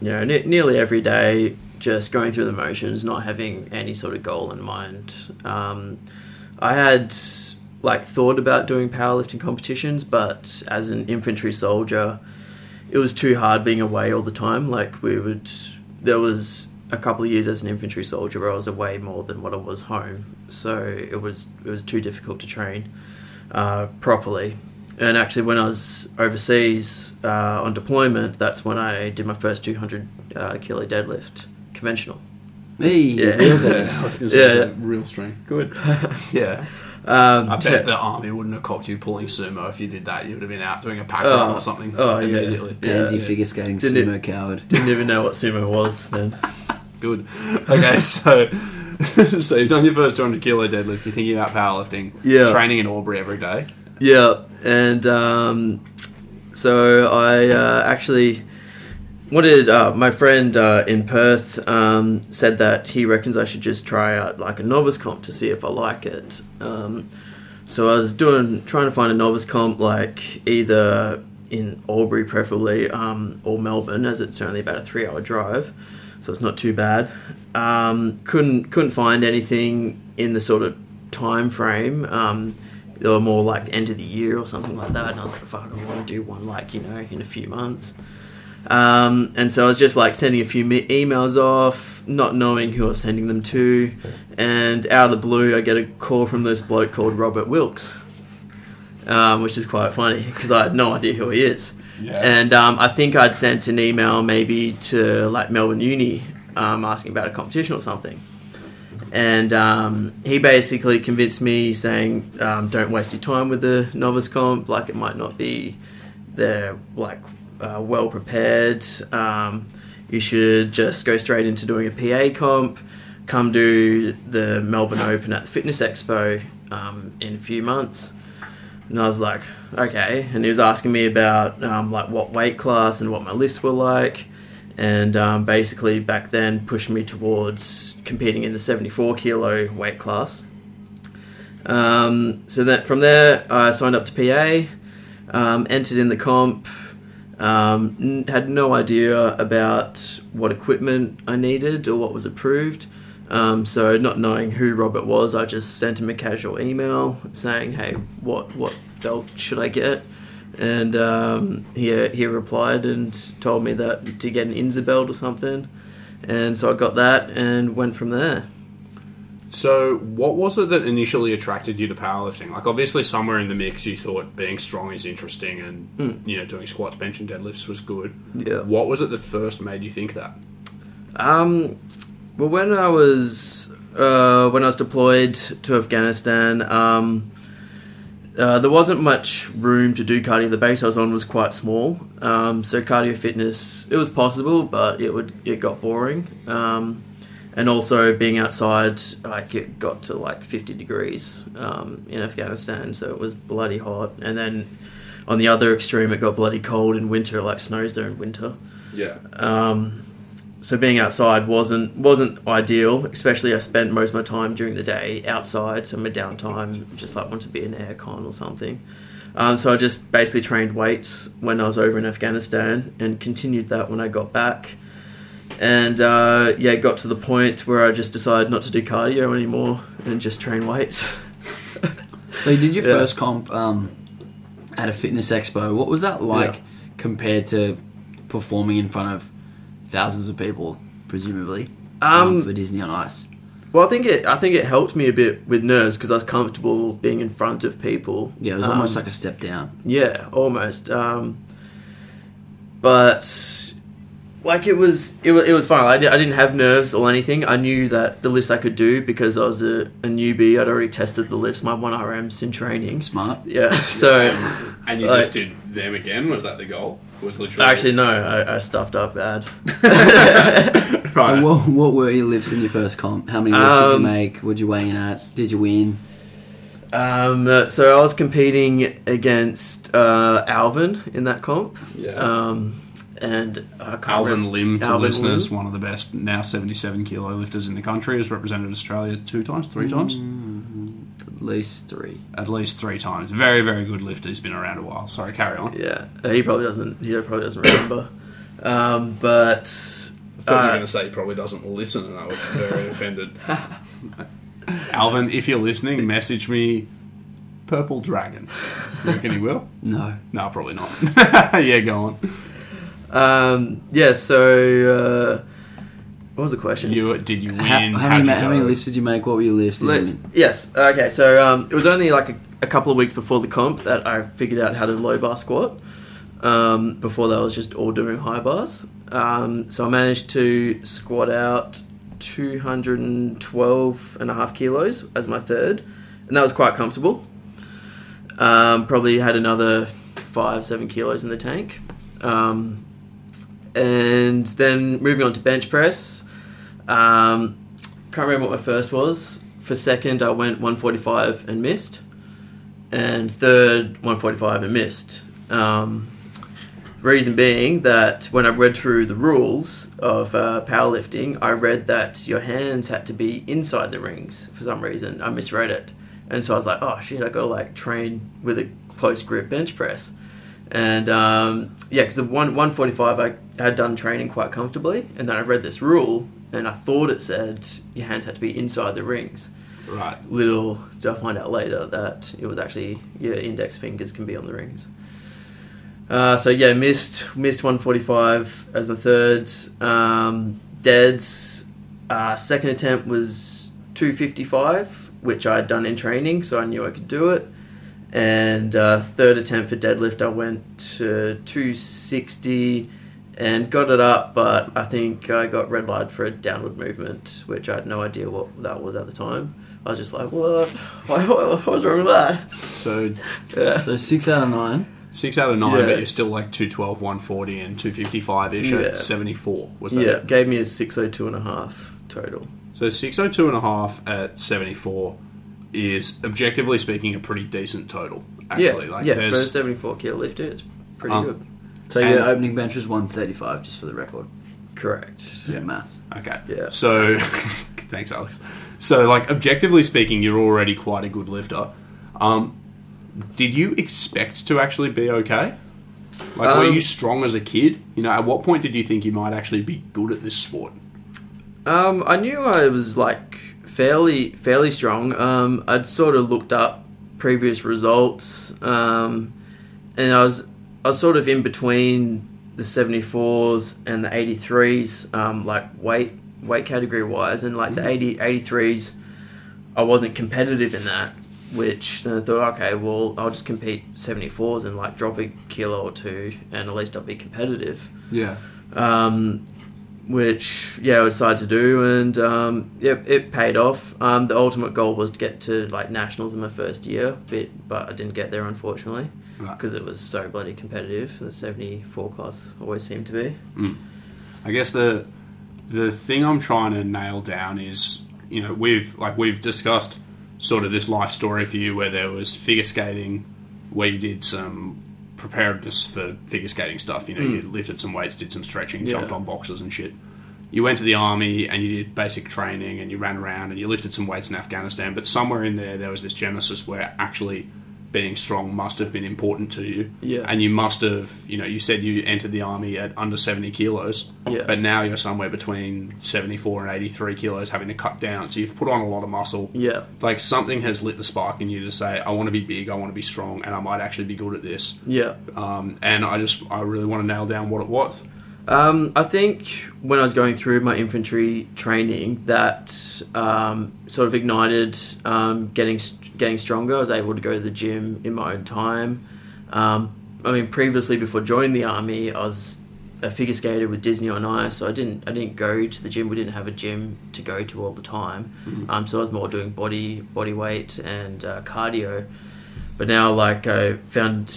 you know, ne- nearly every day, just going through the motions, not having any sort of goal in mind. Um, I had like thought about doing powerlifting competitions, but as an infantry soldier, it was too hard being away all the time. Like we would, there was a couple of years as an infantry soldier where I was away more than what I was home, so it was it was too difficult to train uh, properly. And actually, when I was overseas uh, on deployment, that's when I did my first 200 uh, kilo deadlift conventional. Me, Yeah. real good. I was going say, Yeah. real strength. Good. yeah. Um, I te- bet the army wouldn't have copped you pulling sumo if you did that. You would have been out doing a pack Oh. run or something Oh, yeah. immediately. Yeah. Pansy figure skating Didn't it- sumo coward. didn't even know what sumo was then. Good. Okay, so so you've done your first 200 kilo deadlift. You're thinking about powerlifting. Yeah. Training in Albury every day. Yeah, and um, so I uh, actually wanted uh, my friend uh, in Perth um, said that he reckons I should just try out like a novice comp to see if I like it. Um, so I was doing trying to find a novice comp like either in Albury preferably um, or Melbourne as it's only about a three hour drive, so it's not too bad. Um, couldn't couldn't find anything in the sort of time frame. Um, they were more like end of the year or something like that, and I was like, "Fuck, I want to do one like you know in a few months." Um, and so I was just like sending a few me- emails off, not knowing who I was sending them to, and out of the blue, I get a call from this bloke called Robert Wilks, um, which is quite funny because I had no idea who he is. Yeah. And um, I think I'd sent an email maybe to like Melbourne Uni um, asking about a competition or something. And um, he basically convinced me saying, um, don't waste your time with the novice comp, like it might not be they're like uh, well prepared. Um, you should just go straight into doing a PA comp, come do the Melbourne Open at the Fitness Expo um, in a few months. And I was like, okay. And he was asking me about um, like what weight class and what my lifts were like, and um, basically back then pushed me towards competing in the 74 kilo weight class. Um, so that from there, I signed up to PA. Um, entered in the comp. Um, n- had no idea about what equipment I needed or what was approved. Um, so not knowing who Robert was, I just sent him a casual email saying, "Hey, what what belt should I get?" And um, he he replied and told me that to get an Inzer belt or something. And so I got that and went from there. So, what was it that initially attracted you to powerlifting? Like, obviously, somewhere in the mix, you thought being strong is interesting, and you know, doing squats, bench, and deadlifts was good. Yeah. What was it that first made you think that? Um, well, when I was uh, when I was deployed to Afghanistan, um, uh, there wasn't much room to do cardio. The base I was on was quite small, um, so cardio fitness it was possible, but it would it got boring. Um, and also being outside, like it got to like fifty degrees um, in Afghanistan, so it was bloody hot. And then on the other extreme, it got bloody cold in winter, like snows there in winter. Yeah. Um, so being outside wasn't wasn't ideal. Especially I spent most of my time during the day outside, so my downtime just like wanted to be in aircon or something. Um, so I just basically trained weights when I was over in Afghanistan and continued that when I got back. And uh, yeah, got to the point where I just decided not to do cardio anymore and just train weights. So you did your Yeah. first comp um, at a fitness expo. What was that like Yeah. compared to performing in front of thousands of people, presumably, um, Um, for Disney on Ice? well, I think it I think it helped me a bit with nerves because I was comfortable being in front of people. Yeah, it was almost Um, like a step down. Yeah, almost. Um, but like it was, it was, it was fine. I, di- I didn't have nerves or anything. I knew that the lifts I could do because I was a, a newbie. I'd already tested the lifts, my one RMs in training. Smart. Yeah, so And you Like- just did them again? Was that the goal? Was literally actually no, I, I stuffed up bad. right. So what, what were your lifts in your first comp? How many lifts did you Um, make? What'd you weigh in at? Did you win? Um, uh, so I was competing against uh, Alvin in that comp. Yeah. Um, and I Alvin remember- Lim, to Alvin listeners, Lim. one of the best now 77 kilo lifters in the country, has represented Australia two times, three times, At least three. at least three times. Very, very good lifter. He's been around a while. Sorry, carry on. Yeah, uh, he probably doesn't. He probably doesn't remember. Um, but I thought you were Uh, going to say he probably doesn't listen, and I was very offended. Alvin, if you're listening, message me Purple Dragon. You reckon he will? No. No, probably not. yeah, go on. Um, yeah, so uh, what was the question? You Did you win? How, how, many, you ma- how many lifts did you make? What were your lifts? in- Yes. Okay. So um, it was only like a, a couple of weeks before the comp that I figured out how to low bar squat. Um, before that, I was just all doing high bars. Um, so I managed to squat out 212 and a half kilos as my third, and that was quite comfortable. Um, probably had another five, seven kilos in the tank. Um, and then moving on to bench press. Um, can't remember what my first was. For second, I went 145 and missed. And third, 145 and missed. Um, reason being that when I read through the rules of uh, powerlifting, I read that your hands had to be inside the rings for some reason. I misread it. And so I was like, oh shit, I gotta like train with a close grip bench press. And um, yeah, because the one 145 I had done training quite comfortably, and then I read this rule, and I thought it said your hands had to be inside the rings. Right. Little did I find out later that it was actually your index fingers can be on the rings. Uh, so yeah, missed missed 145 as my third. Um, deads uh, second attempt was 255, which I had done in training, so I knew I could do it. And uh, third attempt for deadlift, I went to 260 and got it up, but I think I got red light for a downward movement, which I had no idea what that was at the time. I was just like, what? Why, what was wrong with that? So Yeah. So six out of nine. six out of nine, Yeah. but you're still like 212, 140, and 255 ish Yeah. at 74. Was that Yeah, it? gave me a 602 and a half total. So 602 and a half at 74 is, objectively speaking, a pretty decent total. Actually, yeah, like yeah for a there's 74 kilo lifter, it's pretty Um, good. So your opening bench was 135, just for the record. Correct. Yeah. Maths. Okay. Yeah. So, thanks, Alex. So, like, objectively speaking, you're already quite a good lifter. Um, did you expect to actually be okay? Like, were Um, you strong as a kid? You know, at what point did you think you might actually be good at this sport? Um, I knew I was like fairly fairly strong. Um, I'd sort of looked up previous results, um, and I was I was sort of in between the seventy fours and the eighty threes, um, like weight weight category wise, and like the 80, 83s, I wasn't competitive in that. Which then I thought, okay, well, I'll just compete seventy fours and like drop a kilo or two, and at least I'll be competitive Yeah. um, which yeah, I decided to do, and um, yeah, it paid off. Um, the ultimate goal was to get to like nationals in my first year, bit, but I didn't get there unfortunately Right. because it was so bloody competitive. The seventy four class always seemed to be. I guess the the thing I'm trying to nail down is, you know, we've like we've discussed sort of this life story for you where there was figure skating, where you did some preparedness for figure skating stuff. You know, you mm. lifted some weights, did some stretching, Yeah. jumped on boxes and shit. You went to the army and you did basic training and you ran around and you lifted some weights in Afghanistan. But somewhere in there, there was this genesis where actually being strong must have been important to you. Yeah. And you must have, you know, you said you entered the army at under 70 kilos. Yeah. But now you're somewhere between 74 and 83 kilos having to cut down. So you've put on a lot of muscle. Yeah, Like something has lit the spark in you to say, I want to be big, I want to be strong, and I might actually be good at this. yeah. Um, and I just, I really want to nail down what it was. Um, I think when I was going through my infantry training, that um, sort of ignited um, getting getting stronger. I was able to go to the gym in my own time. Um, I mean, previously before joining the army, I was a figure skater with Disney on Ice, so I didn't I didn't go to the gym. We didn't have a gym to go to all the time, um, so I was more doing body body weight and uh, cardio. But now, like I found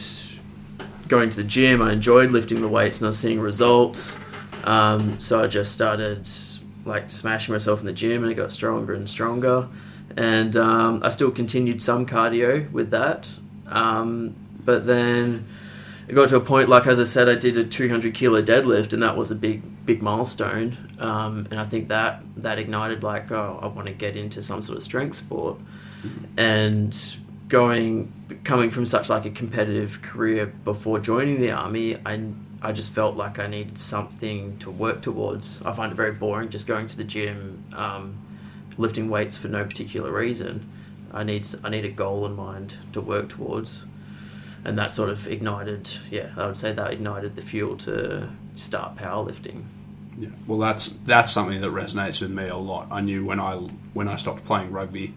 going to the gym, I enjoyed lifting the weights and I was seeing results. Um, so I just started like smashing myself in the gym and it got stronger and stronger. And um, I still continued some cardio with that. Um, but then it got to a point, like as I said, I did a 200 kilo deadlift and that was a big, big milestone. Um, and I think that, that ignited like, oh, I want to get into some sort of strength sport. And going coming from such like a competitive career before joining the army I, I just felt like I needed something to work towards I find it very boring just going to the gym um, lifting weights for no particular reason I need I need a goal in mind to work towards and that sort of ignited yeah I would say that ignited the fuel to start powerlifting Yeah. Well, that's that's something that resonates with me a lot. I knew when I when I stopped playing rugby,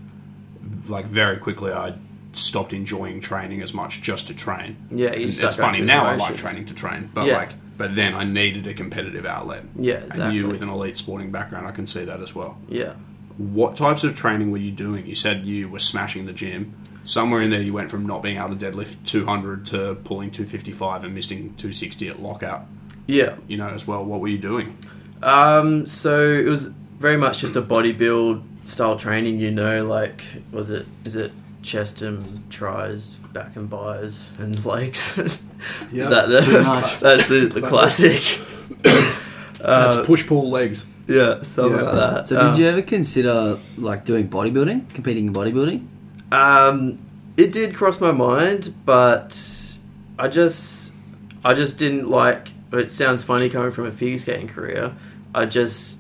like very quickly, I stopped enjoying training as much just to train. yeah it's funny now. I like training to train, but Yeah. like, but then I needed a competitive outlet. yeah And exactly you, with an elite sporting background, I can see that as well. yeah What types of training were you doing? You said you were smashing the gym. Somewhere in there, you went from not being able to deadlift 200 to pulling 255 and missing 260 at lockout. yeah You know, as well. What were you doing? Um, so it was very much just a bodybuild style training, you know, like was it is it chest and tries, back and buys and legs? is that the Pretty much. that's the, the classic. That's push pull legs. Yeah, something Yeah. like that. So, Um, did you ever consider like doing bodybuilding, competing in bodybuilding? Um, it did cross my mind, but I just, I just didn't like. It sounds funny coming from a figure skating career. I just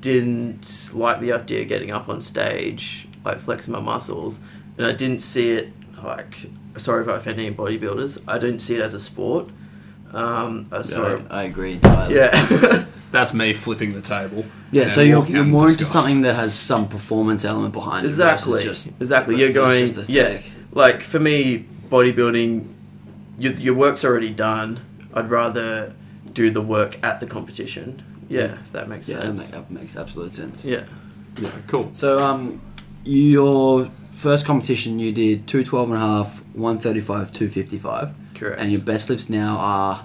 didn't like the idea of getting up on stage, like flexing my muscles, and I didn't see it like. Sorry if I offend any bodybuilders. I didn't see it as a sport. Um, uh, sorry. I agree. entirely. Yeah. That's me flipping the table. Yeah, so you're, you're out in more into something that has some performance element behind it. exactly Just, exactly you're going just yeah like for me bodybuilding your, your work's already done i'd rather do the work at the competition yeah if that makes Yeah, sense make, that makes absolute sense. yeah Yeah, cool. So, um, your first competition you did 212 and a half, 135, 255. correct And your best lifts now are.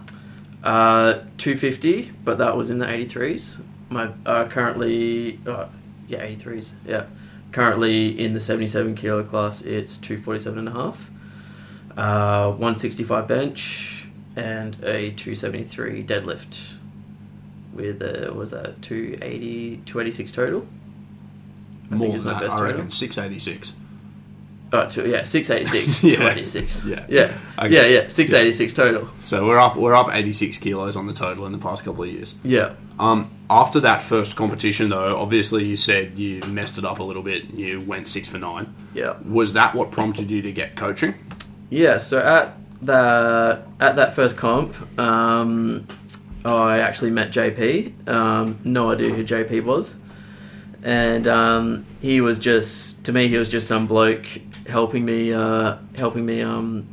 Uh 250 but that was in the 83s my uh, currently uh, yeah 83s yeah currently in the 77 kilo class it's 247 and a half uh, 165 bench and a 273 deadlift with a what was that 280 286 total I think More is than my that, best I total. reckon. 686. Oh, two, yeah, six eighty six Yeah. Yeah. yeah, Okay. yeah, yeah, six eighty six total. So we're up we're up 86 kilos on the total in the past couple of years. Yeah, Um, after that first competition, though, obviously you said you messed it up a little bit. You went six for nine. yeah, Was that what prompted you to get coaching? yeah. So at that at that first comp, um, I actually met JP. Um, no idea who JP was, and um, he was just to me he was just some bloke helping me uh, helping me um,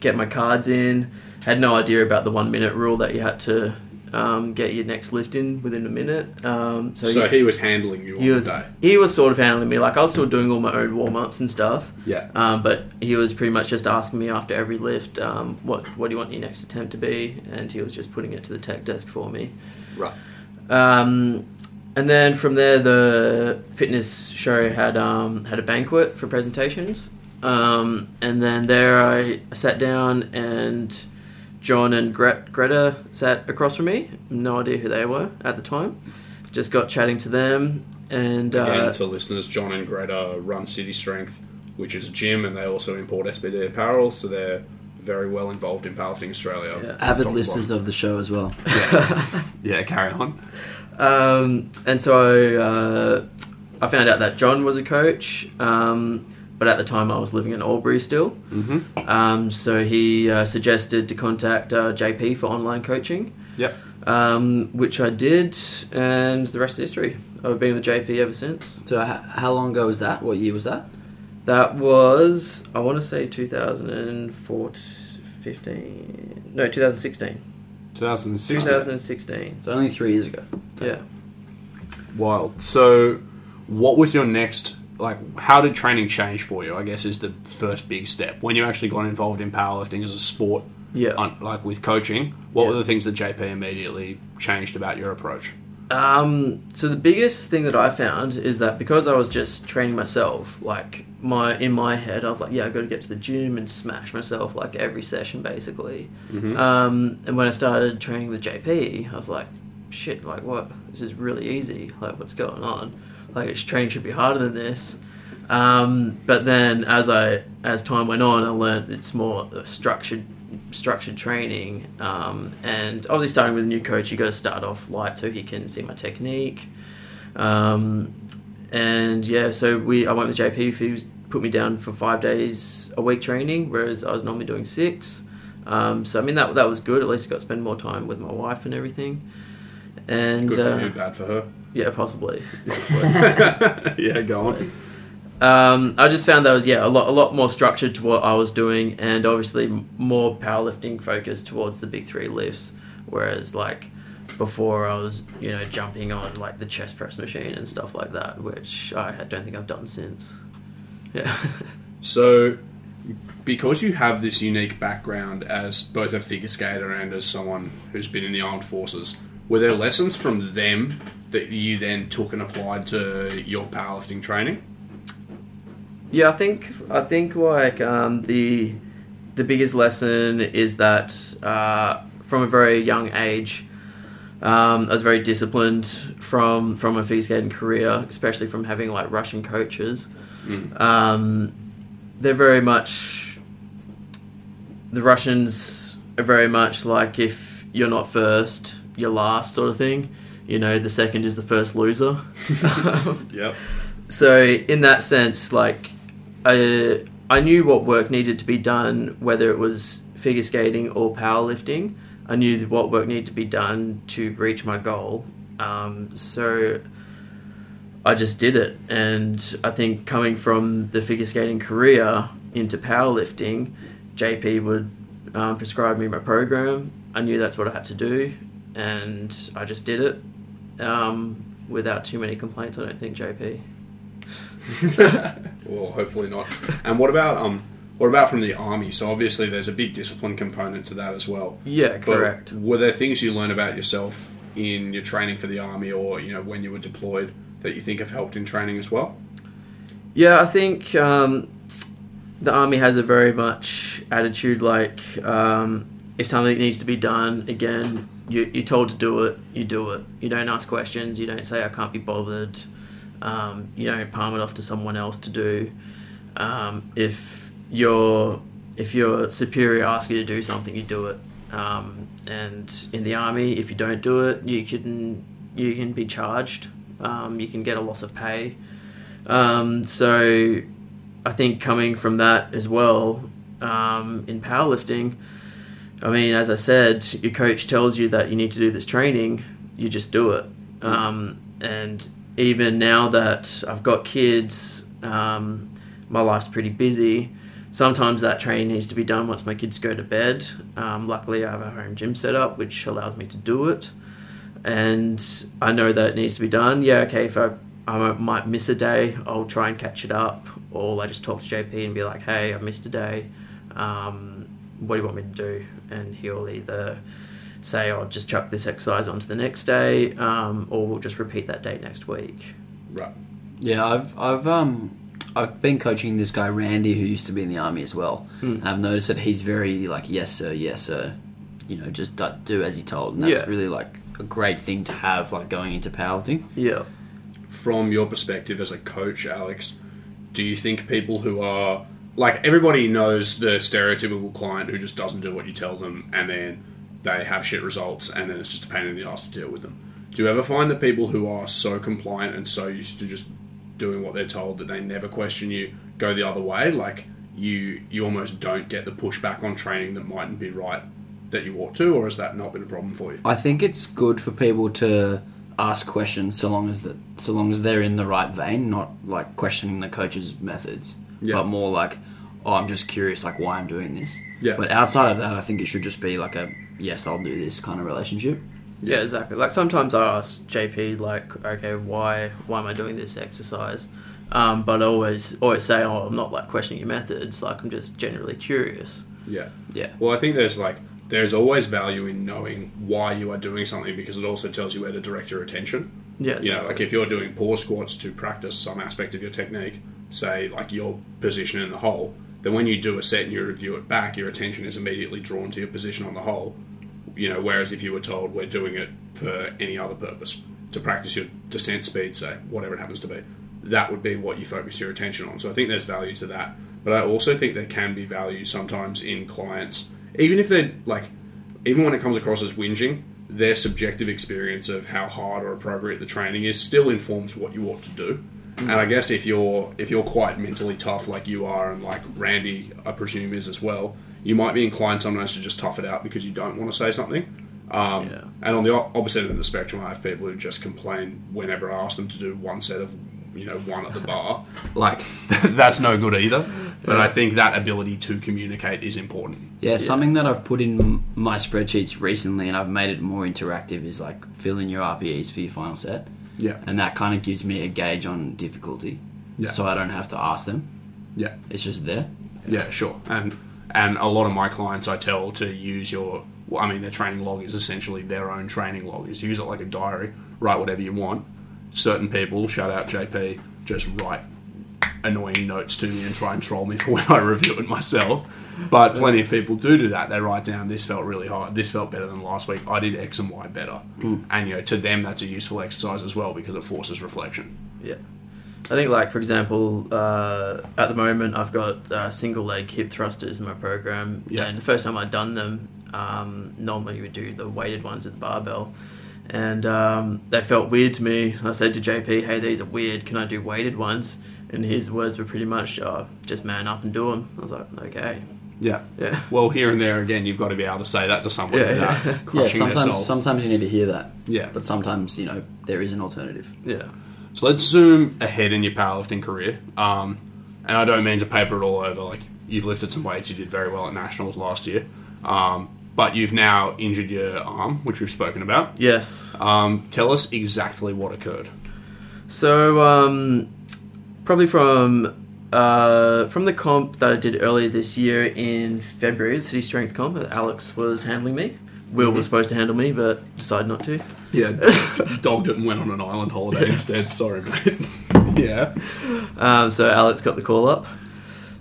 get my cards in. Had no idea about the one minute rule that you had to um, get your next lift in within a minute. Um, so So he, he was handling you he was the day. he was sort of handling me like I was still doing all my own warm ups and stuff. Yeah. Um, but he was pretty much just asking me after every lift, um, what what do you want your next attempt to be, and he was just putting it to the tech desk for me. Right. And then from there, the fitness show had um, had a banquet for presentations. Um, and then there, I sat down, and John and Gre- Greta sat across from me. No idea who they were at the time. Just got chatting to them, and Again, uh, to listeners, John and Greta run City Strength, which is a gym, and they also import SBD apparel, so they're very well involved in powerlifting Australia. Yeah. Avid listeners of the show as well. Yeah, carry on. Um, and so uh, I found out that John was a coach, um, but at the time I was living in Albury still. Mm-hmm. Um, so he uh, suggested to contact uh, JP for online coaching, Yep. um, which I did, and the rest is history. I've been with JP ever since. So how long ago was that? What year was that? That was, I want to say 2015. No, 2016. 2016. 2016. It's only three years ago. Yeah. Wild. So, what was your next? Like, how did training change for you? I guess is the first big step when you actually got involved in powerlifting as a sport. Yeah. on, like with coaching. What Yeah. were the things that JP immediately changed about your approach? Um, so the biggest thing that I found is that because I was just training myself, like my in my head, I was like, yeah, I got to get to the gym and smash myself like every session, basically. Um, and when I started training with JP, I was like, shit, like what? This is really easy. Like what's going on? Like it's training should be harder than this. Um, but then as I as time went on, I learned it's more structured structured training. Um, and obviously, starting with a new coach, you got to start off light so he can see my technique. Um, and yeah, so we I went with JP. He was put me down for five days a week training, whereas I was normally doing six. Um, so I mean that that was good. At least I got to spend more time with my wife and everything. And Good for uh, you, bad for her. yeah, possibly. yeah, go on. Um, I just found that was yeah a lot a lot more structured to what I was doing, and obviously more powerlifting focused towards the big three lifts. Whereas like before, I was you know jumping on like the chest press machine and stuff like that, which I don't think I've done since. Yeah, So, because you have this unique background as both a figure skater and as someone who's been in the armed forces, were there lessons from them that you then took and applied to your powerlifting training? Yeah. I think I think like um, the the biggest lesson is that uh, from a very young age. Um, I was very disciplined from from my figure skating career, especially from having like Russian coaches. Um, they're very much the Russians are very much like if you're not first, you're last sort of thing. You know, the second is the first loser. Yep. so in that sense, like I I knew what work needed to be done, whether it was figure skating or powerlifting. I knew what work needed to be done to reach my goal. Um, so I just did it, and I think coming from the figure skating career into powerlifting, JP would um, prescribe me my program. I knew that's what I had to do, and I just did it um, without too many complaints. I don't think JP. Well, hopefully not. And what about um, what about from the army? So obviously, there's a big discipline component to that as well. Yeah, But correct. were there things you learned about yourself in your training for the army, or you know when you were deployed, that you think have helped in training as well? Yeah, I think um, the army has a very much attitude like um, if something needs to be done, again, you're told to do it, you do it. You don't ask questions, you don't say, I can't be bothered. Um, you don't palm it off to someone else to do. um, if your if your superior asks you to do something, you do it. Um, and in the army, if you don't do it, you can you can be charged. Um, you can get a loss of pay. Um, so I think coming from that as well um, in powerlifting, I mean, as I said, your coach tells you that you need to do this training, you just do it. And even now that I've got kids, um, my life's pretty busy. Sometimes that training needs to be done once my kids go to bed. Um, luckily, I have a home gym set up, which allows me to do it. And I know that it needs to be done. Yeah, okay, if I, I might miss a day, I'll try and catch it up. Or I just talk to JP and be like, hey, I missed a day. Um, what do you want me to do? And he'll either say, I'll just chuck this exercise onto the next day, um, or we'll just repeat that day next week. Right. Yeah, I've I've um I've been coaching this guy Randy who used to be in the army as well. Hmm. I've noticed that he's very like yes sir, yes sir. You know, just do, do as he told, and that's Yeah. really like a great thing to have like going into powerlifting. Yeah. From your perspective as a coach, Alex, do you think people who are like everybody knows the stereotypical client who just doesn't do what you tell them and then they have shit results and then it's just a pain in the ass to deal with them? Do you ever find that people who are so compliant and so used to just doing what they're told that they never question you go the other way? Like you you almost don't get the pushback on training that mightn't be right that you ought to, or has that not been a problem for you? I think it's good for people to ask questions so long as that so long as they're in the right vein, not like questioning the coach's methods, Yeah. but more like, oh, I'm just curious, like why I'm doing this. Yeah. But outside of that, I think it should just be like a yes, I'll do this kind of relationship. Yeah, exactly. Like sometimes I ask JP, like, okay, why why am I doing this exercise? Um, but I always always say, oh, I'm not like questioning your methods. Like I'm just generally curious. Yeah. Yeah. Well, I think there's like there's always value in knowing why you are doing something because it also tells you where to direct your attention. Yeah, You know, like if you're doing pause squats to practice some aspect of your technique, say like your position in the hole, then when you do a set and you review it back, your attention is immediately drawn to your position on the hole. You know, whereas if you were told we're doing it for any other purpose, to practice your descent speed, say, whatever it happens to be, that would be what you focus your attention on. So I think there's value to that. But I also think there can be value sometimes in clients, even if they're like, even when it comes across as whinging, their subjective experience of how hard or appropriate the training is still informs what you ought to do. And I guess if you're if you're quite mentally tough like you are, and like Randy, I presume is as well, you might be inclined sometimes to just tough it out because you don't want to say something. Um, Yeah. And on the opposite end of the spectrum, I have people who just complain whenever I ask them to do one set of, you know, one at the bar. Like, that's no good either. But I think that ability to communicate is important. Yeah, something that I've put in my spreadsheets recently and I've made it more interactive is like fill in your RPEs for your final set. Yeah. And that kind of gives me a gauge on difficulty. Yeah. So I don't have to ask them. Yeah. It's just there. Yeah, sure. And and a lot of my clients I tell to use your well, I mean their training log is essentially their own training log. Is use it like a diary, write whatever you want. Certain people, shout out JP, just write annoying notes to me and try and troll me for when I review it myself. But plenty of people do do that. They write down this felt really hard. This felt better than last week. I did X and Y better. And you know, to them that's a useful exercise as well because it forces reflection. Yeah. I think, like for example, uh, at the moment I've got uh, single leg hip thrusters in my program, Yeah. and the first time I'd done them, um, normally you would do the weighted ones with the barbell, and um, they felt weird to me. I said to JP, "Hey, these are weird. Can I do weighted ones?" And his words were pretty much, oh, "Just man up and do them." I was like, "Okay, Yeah. yeah, Well, here and there again, you've got to be able to say that to someone Yeah, yeah. Yeah, crushing their sometimes sometimes you need to hear that. Yeah. But sometimes, you know, there is an alternative. yeah." So let's zoom ahead in your powerlifting career. Um, and I don't mean to paper it all over. Like you've lifted some weights, you did very well at nationals last year, um, but you've now injured your arm, which we've spoken about. Yes. Um, tell us exactly what occurred. So um, probably from uh, from the comp that I did earlier this year in February, the City Strength comp, that Alex was handling me. Will was supposed to handle me, but decided not to. Yeah, dogged it and went on an island holiday instead. Sorry, mate. yeah, Um, so Alex got the call up.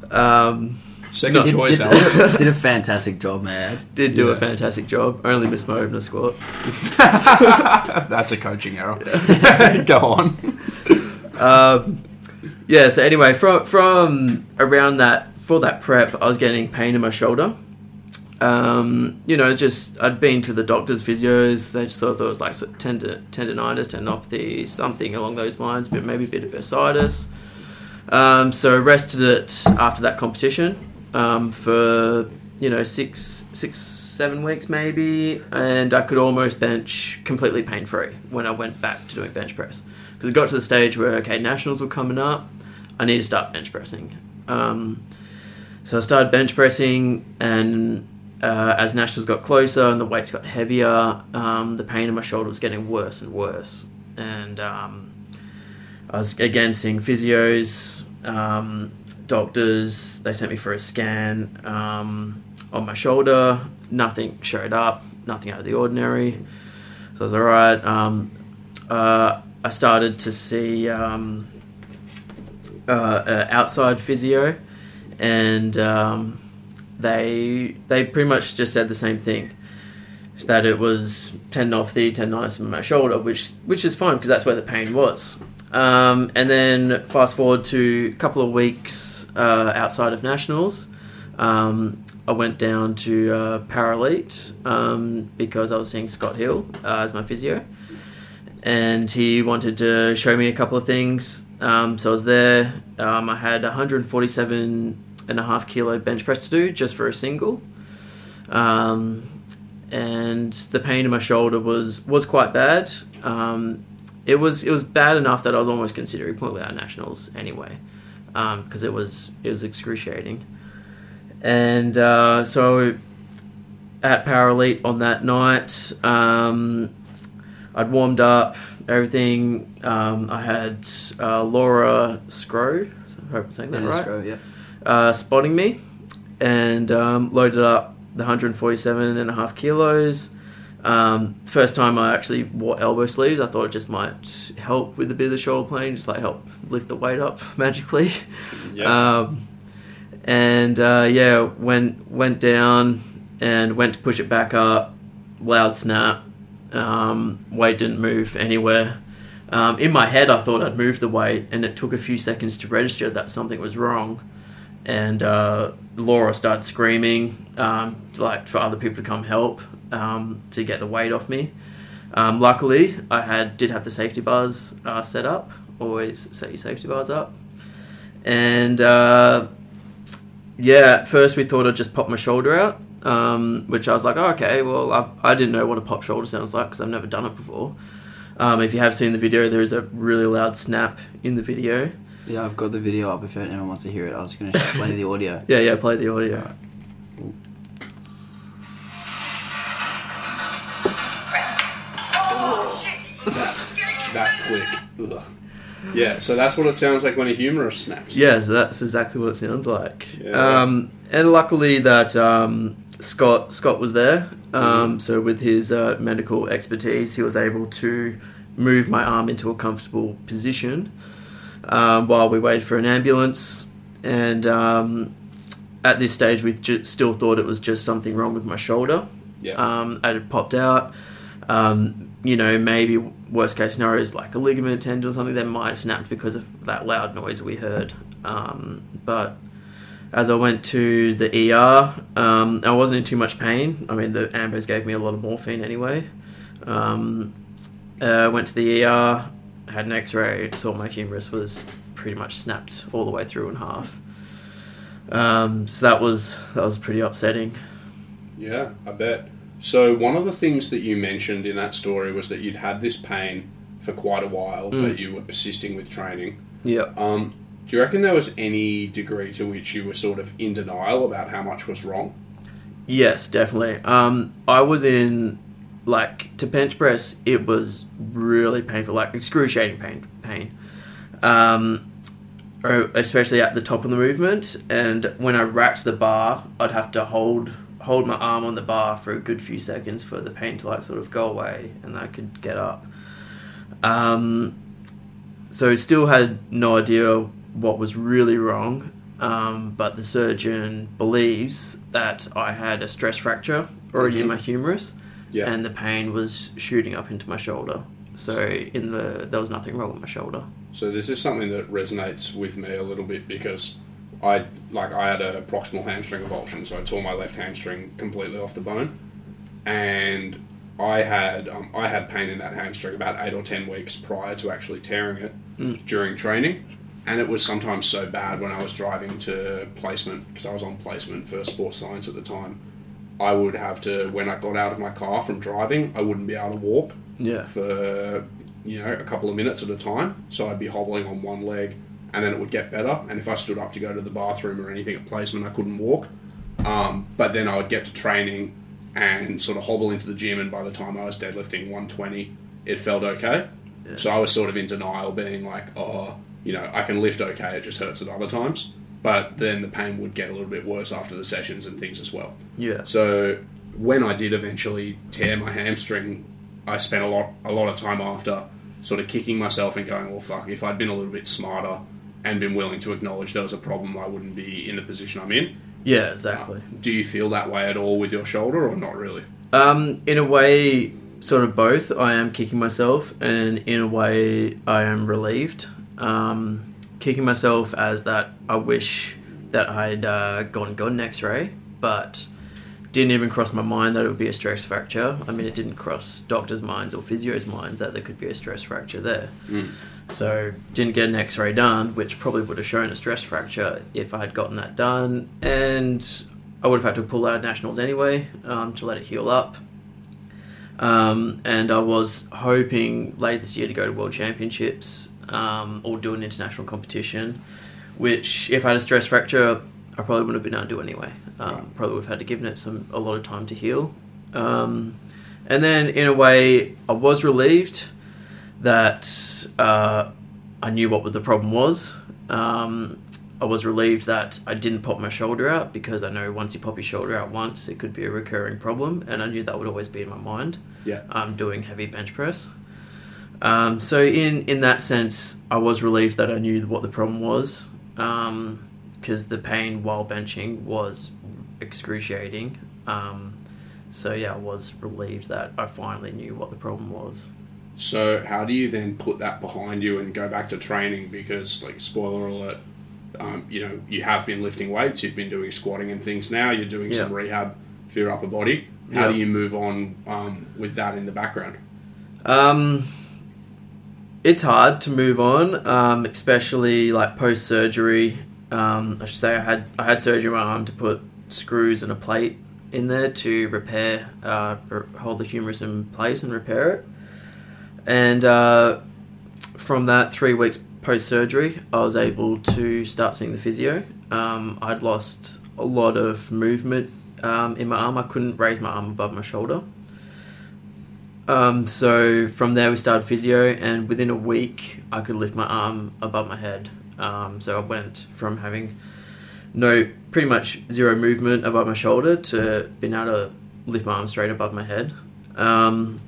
Um, second Did, choice, did, Alex. did, did a fantastic job, man. did do Yeah. a fantastic job. Only missed my opener squat. That's a coaching error. Go on. Um, yeah. So anyway, from from around that for that prep, I was getting pain in my shoulder. Um, you know, just I'd been to the doctors, physios. They just thought there was like sort of tendon, tendonitis, tendinopathy, something along those lines, but maybe a bit of bursitis. Um, so rested it after that competition um, for you know six, six, seven weeks maybe, and I could almost bench completely pain free when I went back to doing bench press because it got to the stage where okay, nationals were coming up. I need to start bench pressing. Um, so I started bench pressing, and uh, as nationals got closer and the weights got heavier, um, the pain in my shoulder was getting worse and worse. And um, I was again seeing physios, um, doctors. They sent me for a scan um, on my shoulder. Nothing showed up. Nothing out of the ordinary. So I was all right. Um, uh, I started to see um, uh, uh, outside physio, and um, they they pretty much just said the same thing that it was tendinopathy, tendonitis in my shoulder, which which is fine because that's where the pain was. Um, and then fast forward to a couple of weeks uh, outside of nationals, um, I went down to uh, um, because I was seeing Scott Hill uh, as my physio, and he wanted to show me a couple of things. Um, so I was there. Um, I had 147 and a half kilo bench press to do just for a single. Um, and the pain in my shoulder was was quite bad. Um, it was it was bad enough that I was almost considering pulling out nationals anyway, because it was it was excruciating. And uh, so at Power Elite on that night, um, I'd warmed up everything. Um, I had uh, Laura Scrow, I hope I'm saying that Yeah, right let's yeah. uh, spotting me and um, loaded up the 147 and a half kilos. Um, first time I actually wore elbow sleeves, I thought it just might help with a bit of the shoulder pain, just like help lift the weight up magically. Yeah. Um, and uh, yeah, went went down and went to push it back up. Loud snap. Um, weight didn't move anywhere. Um, in my head, I thought I'd moved the weight, and it took a few seconds to register that something was wrong. And uh, Laura started screaming, um, like for other people to come help um, to get the weight off me. Um, luckily, I had did have the safety bars uh, set up. Always set your safety bars up. And uh, yeah, at first we thought I'd just pop my shoulder out, um, which I was like, oh, okay, well, I, I didn't know what a pop shoulder sounds like because I've never done it before. Um, if you have seen the video, there is a really loud snap in the video. Yeah, I've got the video up if anyone wants to hear it. I was going to play the audio. Yeah, yeah, play the audio. that click. Ugh. Yeah, so that's what it sounds like when a humerus snaps. Yeah, so that's exactly what it sounds like. Yeah. Um, and luckily that um, Scott Scott was there. Um, so with his uh, medical expertise, he was able to move my arm into a comfortable position um, while we waited for an ambulance. And um, at this stage, we ju- still thought it was just something wrong with my shoulder. Yeah. Um, it had popped out. Um, you know, maybe worst case scenario is like a ligament tendon or something that might have snapped because of that loud noise we heard. Um, but as I went to the ER, um, I wasn't in too much pain. I mean, the ambos gave me a lot of morphine anyway. Um, uh, went to the ER, had an X-ray, saw my humerus was pretty much snapped all the way through in half. Um, so that was that was pretty upsetting. Yeah, I bet. So one of the things that you mentioned in that story was that you'd had this pain for quite a while, Mm. but you were persisting with training. Yeah. Um, do you reckon there was any degree to which you were sort of in denial about how much was wrong? Yes, definitely. Um, I was in like to bench press. It was really painful, like excruciating pain. Pain. Um, especially at the top of the movement, and when I racked the bar, I'd have to hold hold my arm on the bar for a good few seconds for the pain to like sort of go away, and I could get up. Um, so still had no idea what was really wrong, um, but the surgeon believes that I had a stress fracture already in Mhm. my humerus, Yeah. and the pain was shooting up into my shoulder. So in the there was nothing wrong with my shoulder. So this is something that resonates with me a little bit because I like I had a proximal hamstring avulsion, so I tore my left hamstring completely off the bone, and I had um, I had pain in that hamstring about eight or ten weeks prior to actually tearing it during training, and it was sometimes so bad when I was driving to placement because I was on placement for sports science at the time. I would have to when I got out of my car from driving, I wouldn't be able to walk Yeah. for you know a couple of minutes at a time. So I'd be hobbling on one leg, and then it would get better. And if I stood up to go to the bathroom or anything at placement, I couldn't walk. Um, but then I would get to training and sort of hobble into the gym, and by the time I was deadlifting 120, it felt okay. So I was sort of in denial, being like, oh, you know, I can lift okay, it just hurts at other times. But then the pain would get a little bit worse after the sessions and things as well. Yeah. So when I did eventually tear my hamstring, I spent a lot a lot of time after sort of kicking myself and going, well, fuck, if I'd been a little bit smarter and been willing to acknowledge there was a problem, I wouldn't be in the position I'm in. Yeah. Exactly. Do you feel that way at all with your shoulder or not really? Um, in a way, sort of both. I am kicking myself, and in a way, I am relieved. Um, kicking myself as that I wish that I'd uh, gone got an X-ray, but didn't even cross my mind that it would be a stress fracture. I mean, it didn't cross doctors' minds or physios' minds that there could be a stress fracture there. So didn't get an X-ray done, which probably would have shown a stress fracture if I had gotten that done, and I would have had to pull out of nationals anyway um, to let it heal up. Um, and I was hoping later this year to go to World Championships um, or do an international competition, which if I had a stress fracture, I probably wouldn't have been able to do anyway. Um, Right. Probably would have had to given it some a lot of time to heal. Um, and then in a way, I was relieved that uh, I knew what the problem was. Um, I was relieved that I didn't pop my shoulder out because I know once you pop your shoulder out once, it could be a recurring problem, and I knew that would always be in my mind. Yeah. Um, doing heavy bench press. Um, so in in that sense, I was relieved that I knew what the problem was, because the pain while benching was excruciating. Um, so yeah, I was relieved that I finally knew what the problem was. So how do you then put that behind you and go back to training? Because like spoiler alert, um, you know you have been lifting weights, you've been doing squatting and things. Now you're doing some rehab for your upper body. How Yeah. do you move on um, with that in the background? Um, it's hard to move on, um, especially like post surgery. Um, I should say I had I had surgery on my arm to put screws and a plate in there to repair, uh, hold the humerus in place and repair it. And uh, from that three weeks post surgery, I was able to start seeing the physio. Um, I'd lost a lot of movement um, in my arm. I couldn't raise my arm above my shoulder. Um, so from there we started physio, and within a week I could lift my arm above my head. Um, so I went from having no, pretty much zero movement above my shoulder to being able to lift my arm straight above my head. Um,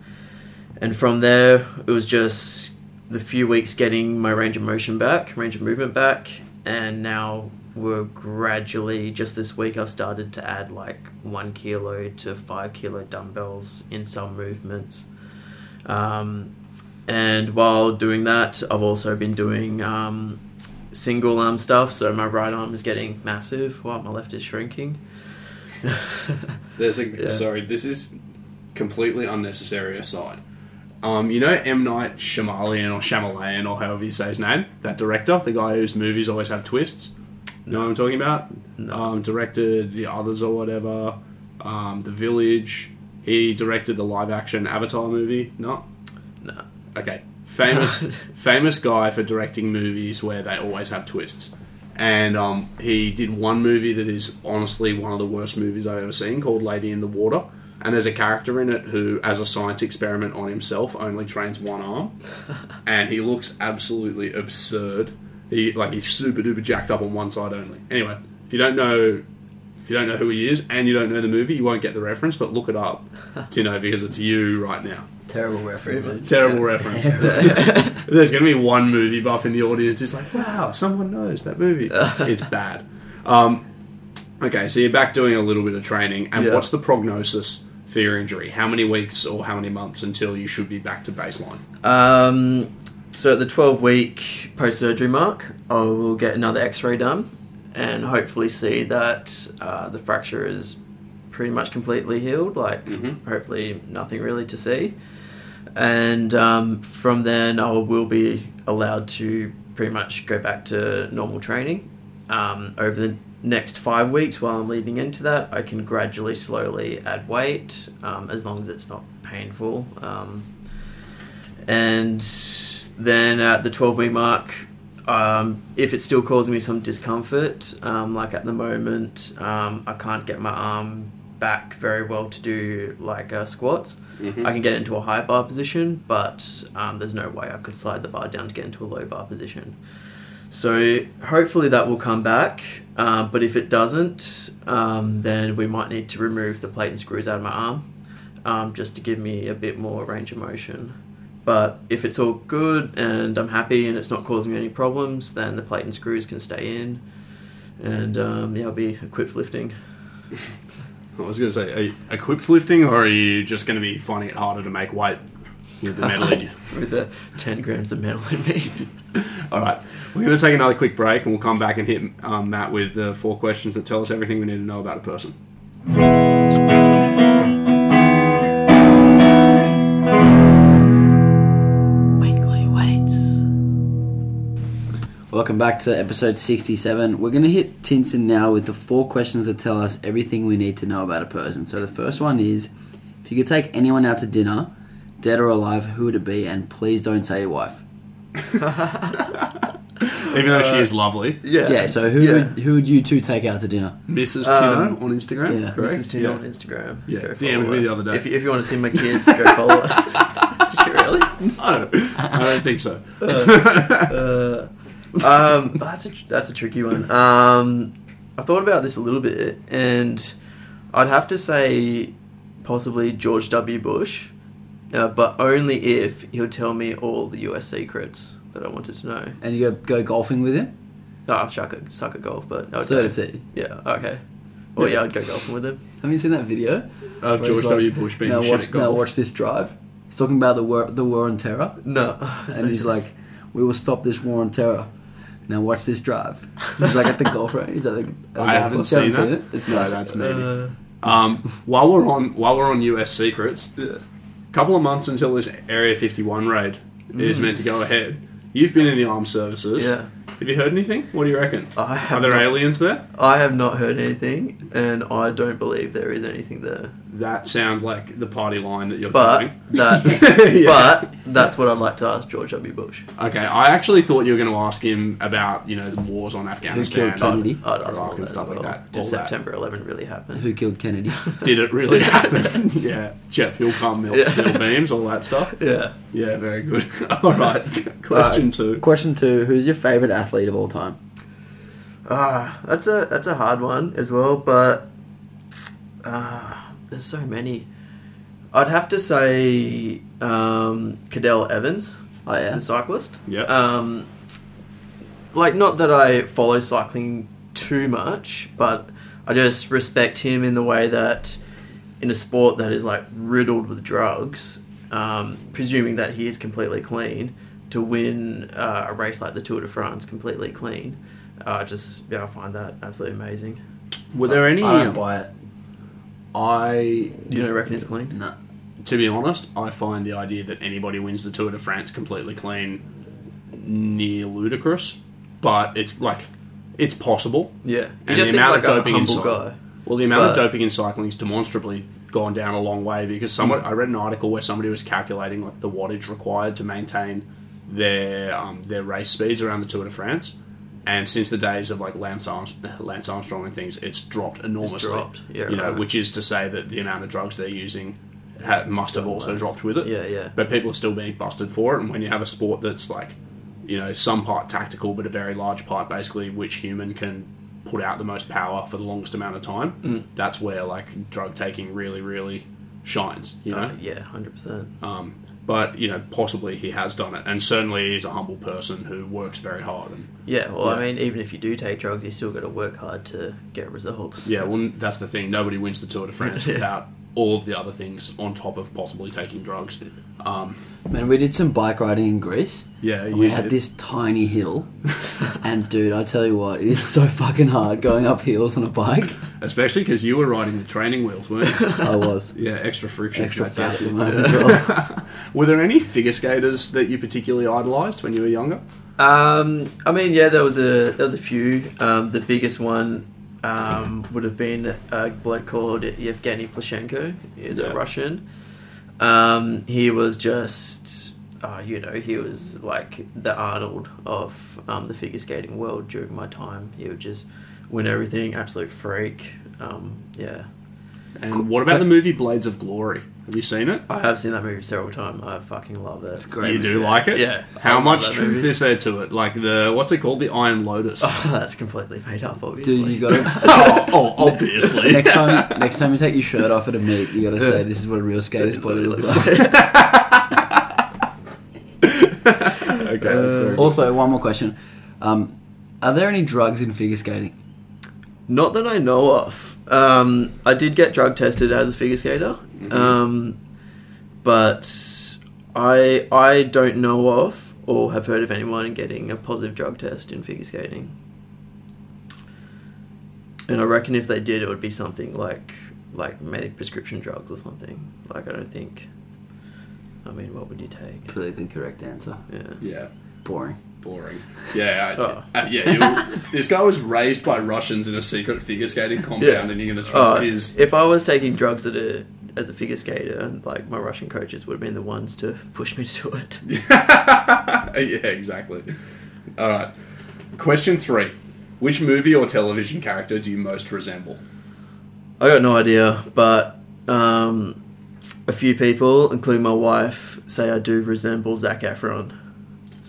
and from there it was just the few weeks getting my range of motion back, range of movement back, and now we're gradually just this week I've started to add like one kilo to five kilo dumbbells in some movements. Um, and while doing that, I've also been doing um, single arm stuff. So my right arm is getting massive while my left is shrinking. There's a Yeah. sorry, this is completely unnecessary aside. Um, you know M Night Shyamalan or Shyamalan or however you say his name, that director, the guy whose movies always have twists. Know what I'm talking about? No. Um, directed the others or whatever. Um, the Village. He directed the live action Avatar movie. No, No. okay. Famous, famous guy for directing movies where they always have twists. And um, he did one movie that is honestly one of the worst movies I've ever seen, called Lady in the Water. And there's a character in it who, as a science experiment on himself, only trains one arm, and he looks absolutely absurd. He like he's super duper jacked up on one side only. Anyway, if you don't know, if you don't know who he is and you don't know the movie, you won't get the reference. But look it up, you know because it's you right now. Terrible reference. Terrible reference. There's going to be one movie buff in the audience who's like, wow, someone knows that movie. it's bad. Um, okay, so you're back doing a little bit of training, and Yeah. what's the prognosis for your injury? How many weeks or how many months until you should be back to baseline? Um, so at the 12 week post surgery mark, I will get another x ray done and hopefully see that uh, the fracture is pretty much completely healed. Like, Mhm. hopefully, nothing really to see. And um, from then, I will be allowed to pretty much go back to normal training. Um, over the next five weeks, while I'm leading into that, I can gradually, slowly add weight um, as long as it's not painful. Um, and then at the 12 week mark, um, if it's still causing me some discomfort, um, like at the moment, um, I can't get my arm back very well to do like uh, squats. Mhm. I can get into a high bar position, but um, there's no way I could slide the bar down to get into a low bar position. So hopefully that will come back, uh, but if it doesn't, um, then we might need to remove the plate and screws out of my arm, um, just to give me a bit more range of motion. But if it's all good and I'm happy and it's not causing me any problems, then the plate and screws can stay in, and um, yeah, I'll be equipped lifting. I was going to say, are you equipped lifting, or are you just going to be finding it harder to make weight with the metal in you? with the 10 grams of metal in me. All right, we're going to take another quick break, and we'll come back and hit um, Matt with the four questions that tell us everything we need to know about a person. Welcome back to episode 67. We're going to hit Tinson now with the four questions that tell us everything we need to know about a person. So the first one is if you could take anyone out to dinner, dead or alive, who would it be? And please don't say your wife. Even though she is lovely, Yeah. Yeah, so who, Yeah. Would, who would you two take out to dinner? Mrs. Um, Tino on Instagram. yeah. correct? Mrs. Tino Yeah. on Instagram. Yeah, Go DM'd follow me her. the other day. If, you- if you want to see my kids, go follow her. Did she really? I don't, I don't think so. Uh, um, that's a that's a tricky one. Um, I thought about this a little bit, and I'd have to say possibly George W. Bush, uh, but only if he'll tell me all the U.S. secrets that I wanted to know. And you go, go golfing with him? No, I suck at suck at golf, but I would So go- to see. yeah, okay. Well, Yeah. yeah, I'd go golfing with him. Have you seen that video? Of George like, W. Bush being now shit watch, at now watch this drive. He's talking about the war, the war on terror. No, And he's like, we will stop this war on terror. Now watch this drive. He's like at the golf range. He's at the, at the I golf haven't course. You seen that. it? It's No, nice. that's me. Uh, Um, while we're on while we're on US secrets, a couple of months until this Area 51 raid is Mm. meant to go ahead. You've been in the armed services. Yeah. Have you heard anything? What do you reckon? I have Are there not- aliens there? I have not heard anything, and I don't believe there is anything there. That sounds like the party line that you're But telling. that's Yeah. but that's what I'd like to ask George W. Bush. Okay, I actually thought you were going to ask him about you know the wars on Afghanistan, killed Kennedy? I'd ask Iraq all and that stuff as like that. Did All that. September 11 really happen? Who killed Kennedy? Did it really happen? yeah, jet fuel pump, melt Yeah. steel beams, all that stuff. Yeah. Yeah, very good. all right, question two. Question two: Who's your favorite athlete of all time? Ah, that's a that's a hard one as well, but ah, there's so many. I'd have to say um, Cadel Evans, Oh yeah, the cyclist. Yeah. Um, like not that I follow cycling too much, but I just respect him in the way that in a sport that is like riddled with drugs, um, presuming that he is completely clean, to win uh, a race like the Tour de France completely clean, uh, just yeah, I find that absolutely amazing. Were there any? I don't buy it. I, You don't reckon it's clean? No. to be honest, I find the idea that anybody wins the Tour de France completely clean near ludicrous. But it's like, it's possible. Yeah, he And the amount like of doping inside- guy. Well, the amount of doping in cycling is demonstrably gone down a long way because someone I read an article where somebody was calculating like the wattage required to maintain their um, their race speeds around the Tour de France, and since the days of like Lance, Arms- Lance Armstrong and things, it's dropped enormously. dropped. Yeah, you know, right. which is to say that the amount of drugs they're using ha- must have also less. dropped with it. Yeah, yeah. But people are still being busted for it, and when you have a sport that's like, you know, some part tactical, but a very large part basically which human can put out the most power for the longest amount of time, Mm. that's where like drug taking really, really shines. You know, Uh, yeah, hundred percent. But you know, possibly he has done it, and certainly he's a humble person who works very hard. And Yeah, well, Yeah. I mean, even if you do take drugs, you still got to work hard to get results. yeah, well, that's the thing. Nobody wins the Tour de France Yeah. without all of the other things on top of possibly taking drugs. Um, Man, we did some bike riding in Greece. yeah, And you we had did. this tiny hill, and dude, I tell you what, it is so fucking hard going up hills on a bike. especially because you were riding the training wheels, weren't you? I was yeah, extra friction. extra That fat gets at the you. as well. Were there any figure skaters that you particularly idolised when you were younger? Um, I mean, yeah, there was a there was a few. Um, the biggest one um, would have been a bloke called Yevgeny Plushenko. He's Yeah. a Russian. Um, he was just, uh, you know, he was like the Arnold of um, the figure skating world during my time. He would just win everything, absolute freak. Um, yeah, And what about the movie Blades of Glory? Have you seen it? I have seen that movie several times. I fucking love it. It's great you do like it? Yeah. How I much truth is there to it? Like the what's it called? The Iron Lotus. Oh, that's completely made up, obviously. Dude, you gotta oh, oh, obviously. next time. Next time you take your shirt off at a meet, you gotta say, "This is what a real skater's body looks like." okay, that's very also, one more question: um, Are there any drugs in figure skating? Not that I know of. Um, I did get drug tested as a figure skater, um, but I I don't know of or have heard of anyone getting a positive drug test in figure skating. And I reckon if they did, it would be something like like maybe prescription drugs or something. Like I don't think. I mean, what would you take? Politically correct answer. Yeah. Yeah, Boring. Boring. Yeah, I, Oh. uh, yeah. This guy was raised by Russians in a secret figure skating compound, Yeah. and you're going to trust Oh, his. if I was taking drugs at a as a figure skater, like my Russian coaches would have been the ones to push me to it. yeah, exactly. All right. Question three: Which movie or television character do you most resemble? I got no idea, but um, a few people, including my wife, say I do resemble Zac Efron.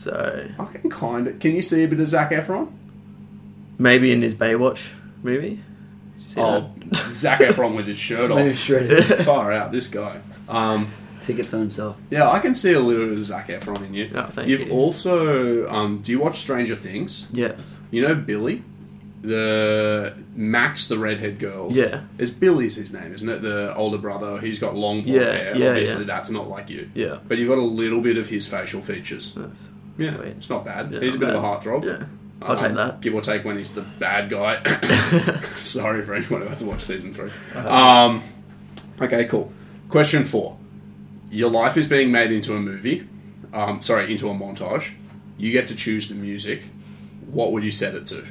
So I can kind of. Can you see a bit of Zac Efron? maybe in his Baywatch movie. Did you see Oh, Zac Efron with his shirt Maybe off. shredded. Far out, this guy. Um, Tickets on himself. yeah, I can see a little bit of Zac Efron in you. Oh, thank You've you. also, um, do you watch Stranger Things? Yes. You know Billy, the Max, the redhead girls. Yeah. it's Billy's his name, isn't it? The older brother. He's got long blonde Yeah, hair. yeah, Obviously, yeah. that's not like you. Yeah. But you've got a little bit of his facial features. That's Yeah, sweet. it's not bad. Yeah, he's a not bit of a heartthrob. Yeah. I'll take Um, that. Give or take when he's the bad guy. Sorry for anyone who has to watch season 3 Uh-huh. Um, okay, cool. Question four. Your life is being made into a movie. Um, sorry, into a montage. You get to choose the music. What would you set it to?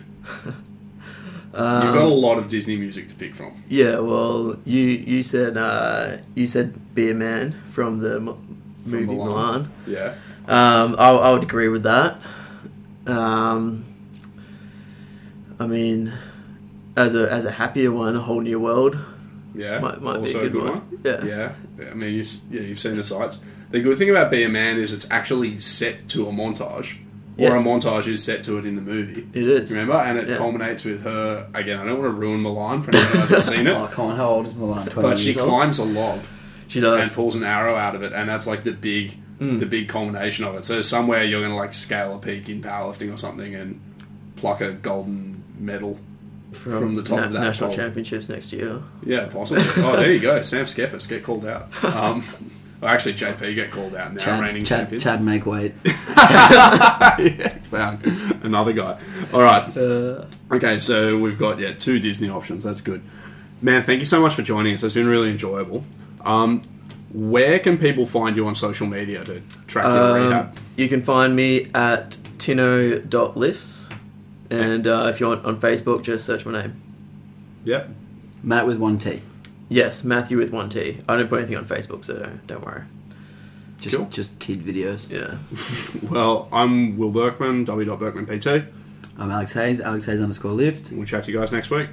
Um, You've got a lot of Disney music to pick from. Yeah, well, you you said uh, you said "Be a Man" from the mo- movie Mulan. Mulan. Yeah. Um, I, I would agree with that. Um, I mean, as a as a happier one, a whole new world Yeah. might, might be also a good, one. Yeah. Yeah. I mean, you, yeah, you've seen the sights. The good thing about Be a Man is it's actually set to a montage. Or a montage is set to it in the movie. it is. Remember? And it Yeah. culminates with her again. I don't want to ruin Mulan for anyone who hasn't seen Oh, it, come on, how old is Mulan? 20 but she old? climbs a log She does, and pulls an arrow out of it, and that's like the big, Mm. the big culmination of it. So somewhere you're going to like scale a peak in powerlifting or something and pluck a golden medal. from the top of that national pole. championships next year. Yeah, possibly. oh, there you go. Sam Skeffers get called out. Um, well, actually, JP get called out now, Chad, reigning Chad, champion. Chad make weight. yeah, found another guy. All right. Uh, Okay, so we've got yeah two Disney options. That's good, man. Thank you so much for joining us. It's been really enjoyable. Um, where can people find you on social media to track your Um, rehab? you can find me at tino.lifts. And uh, if you want on Facebook, just search my name. Yep. Matt with one T. Yes, Matthew with one T. I don't put anything on Facebook, so don't, don't worry. Just Cool. just kid videos. Yeah. Well, I'm Will Berkman, w.berkmanpt. I'm Alex Hayes, Alex Hayes underscore lift. We'll chat to you guys next week.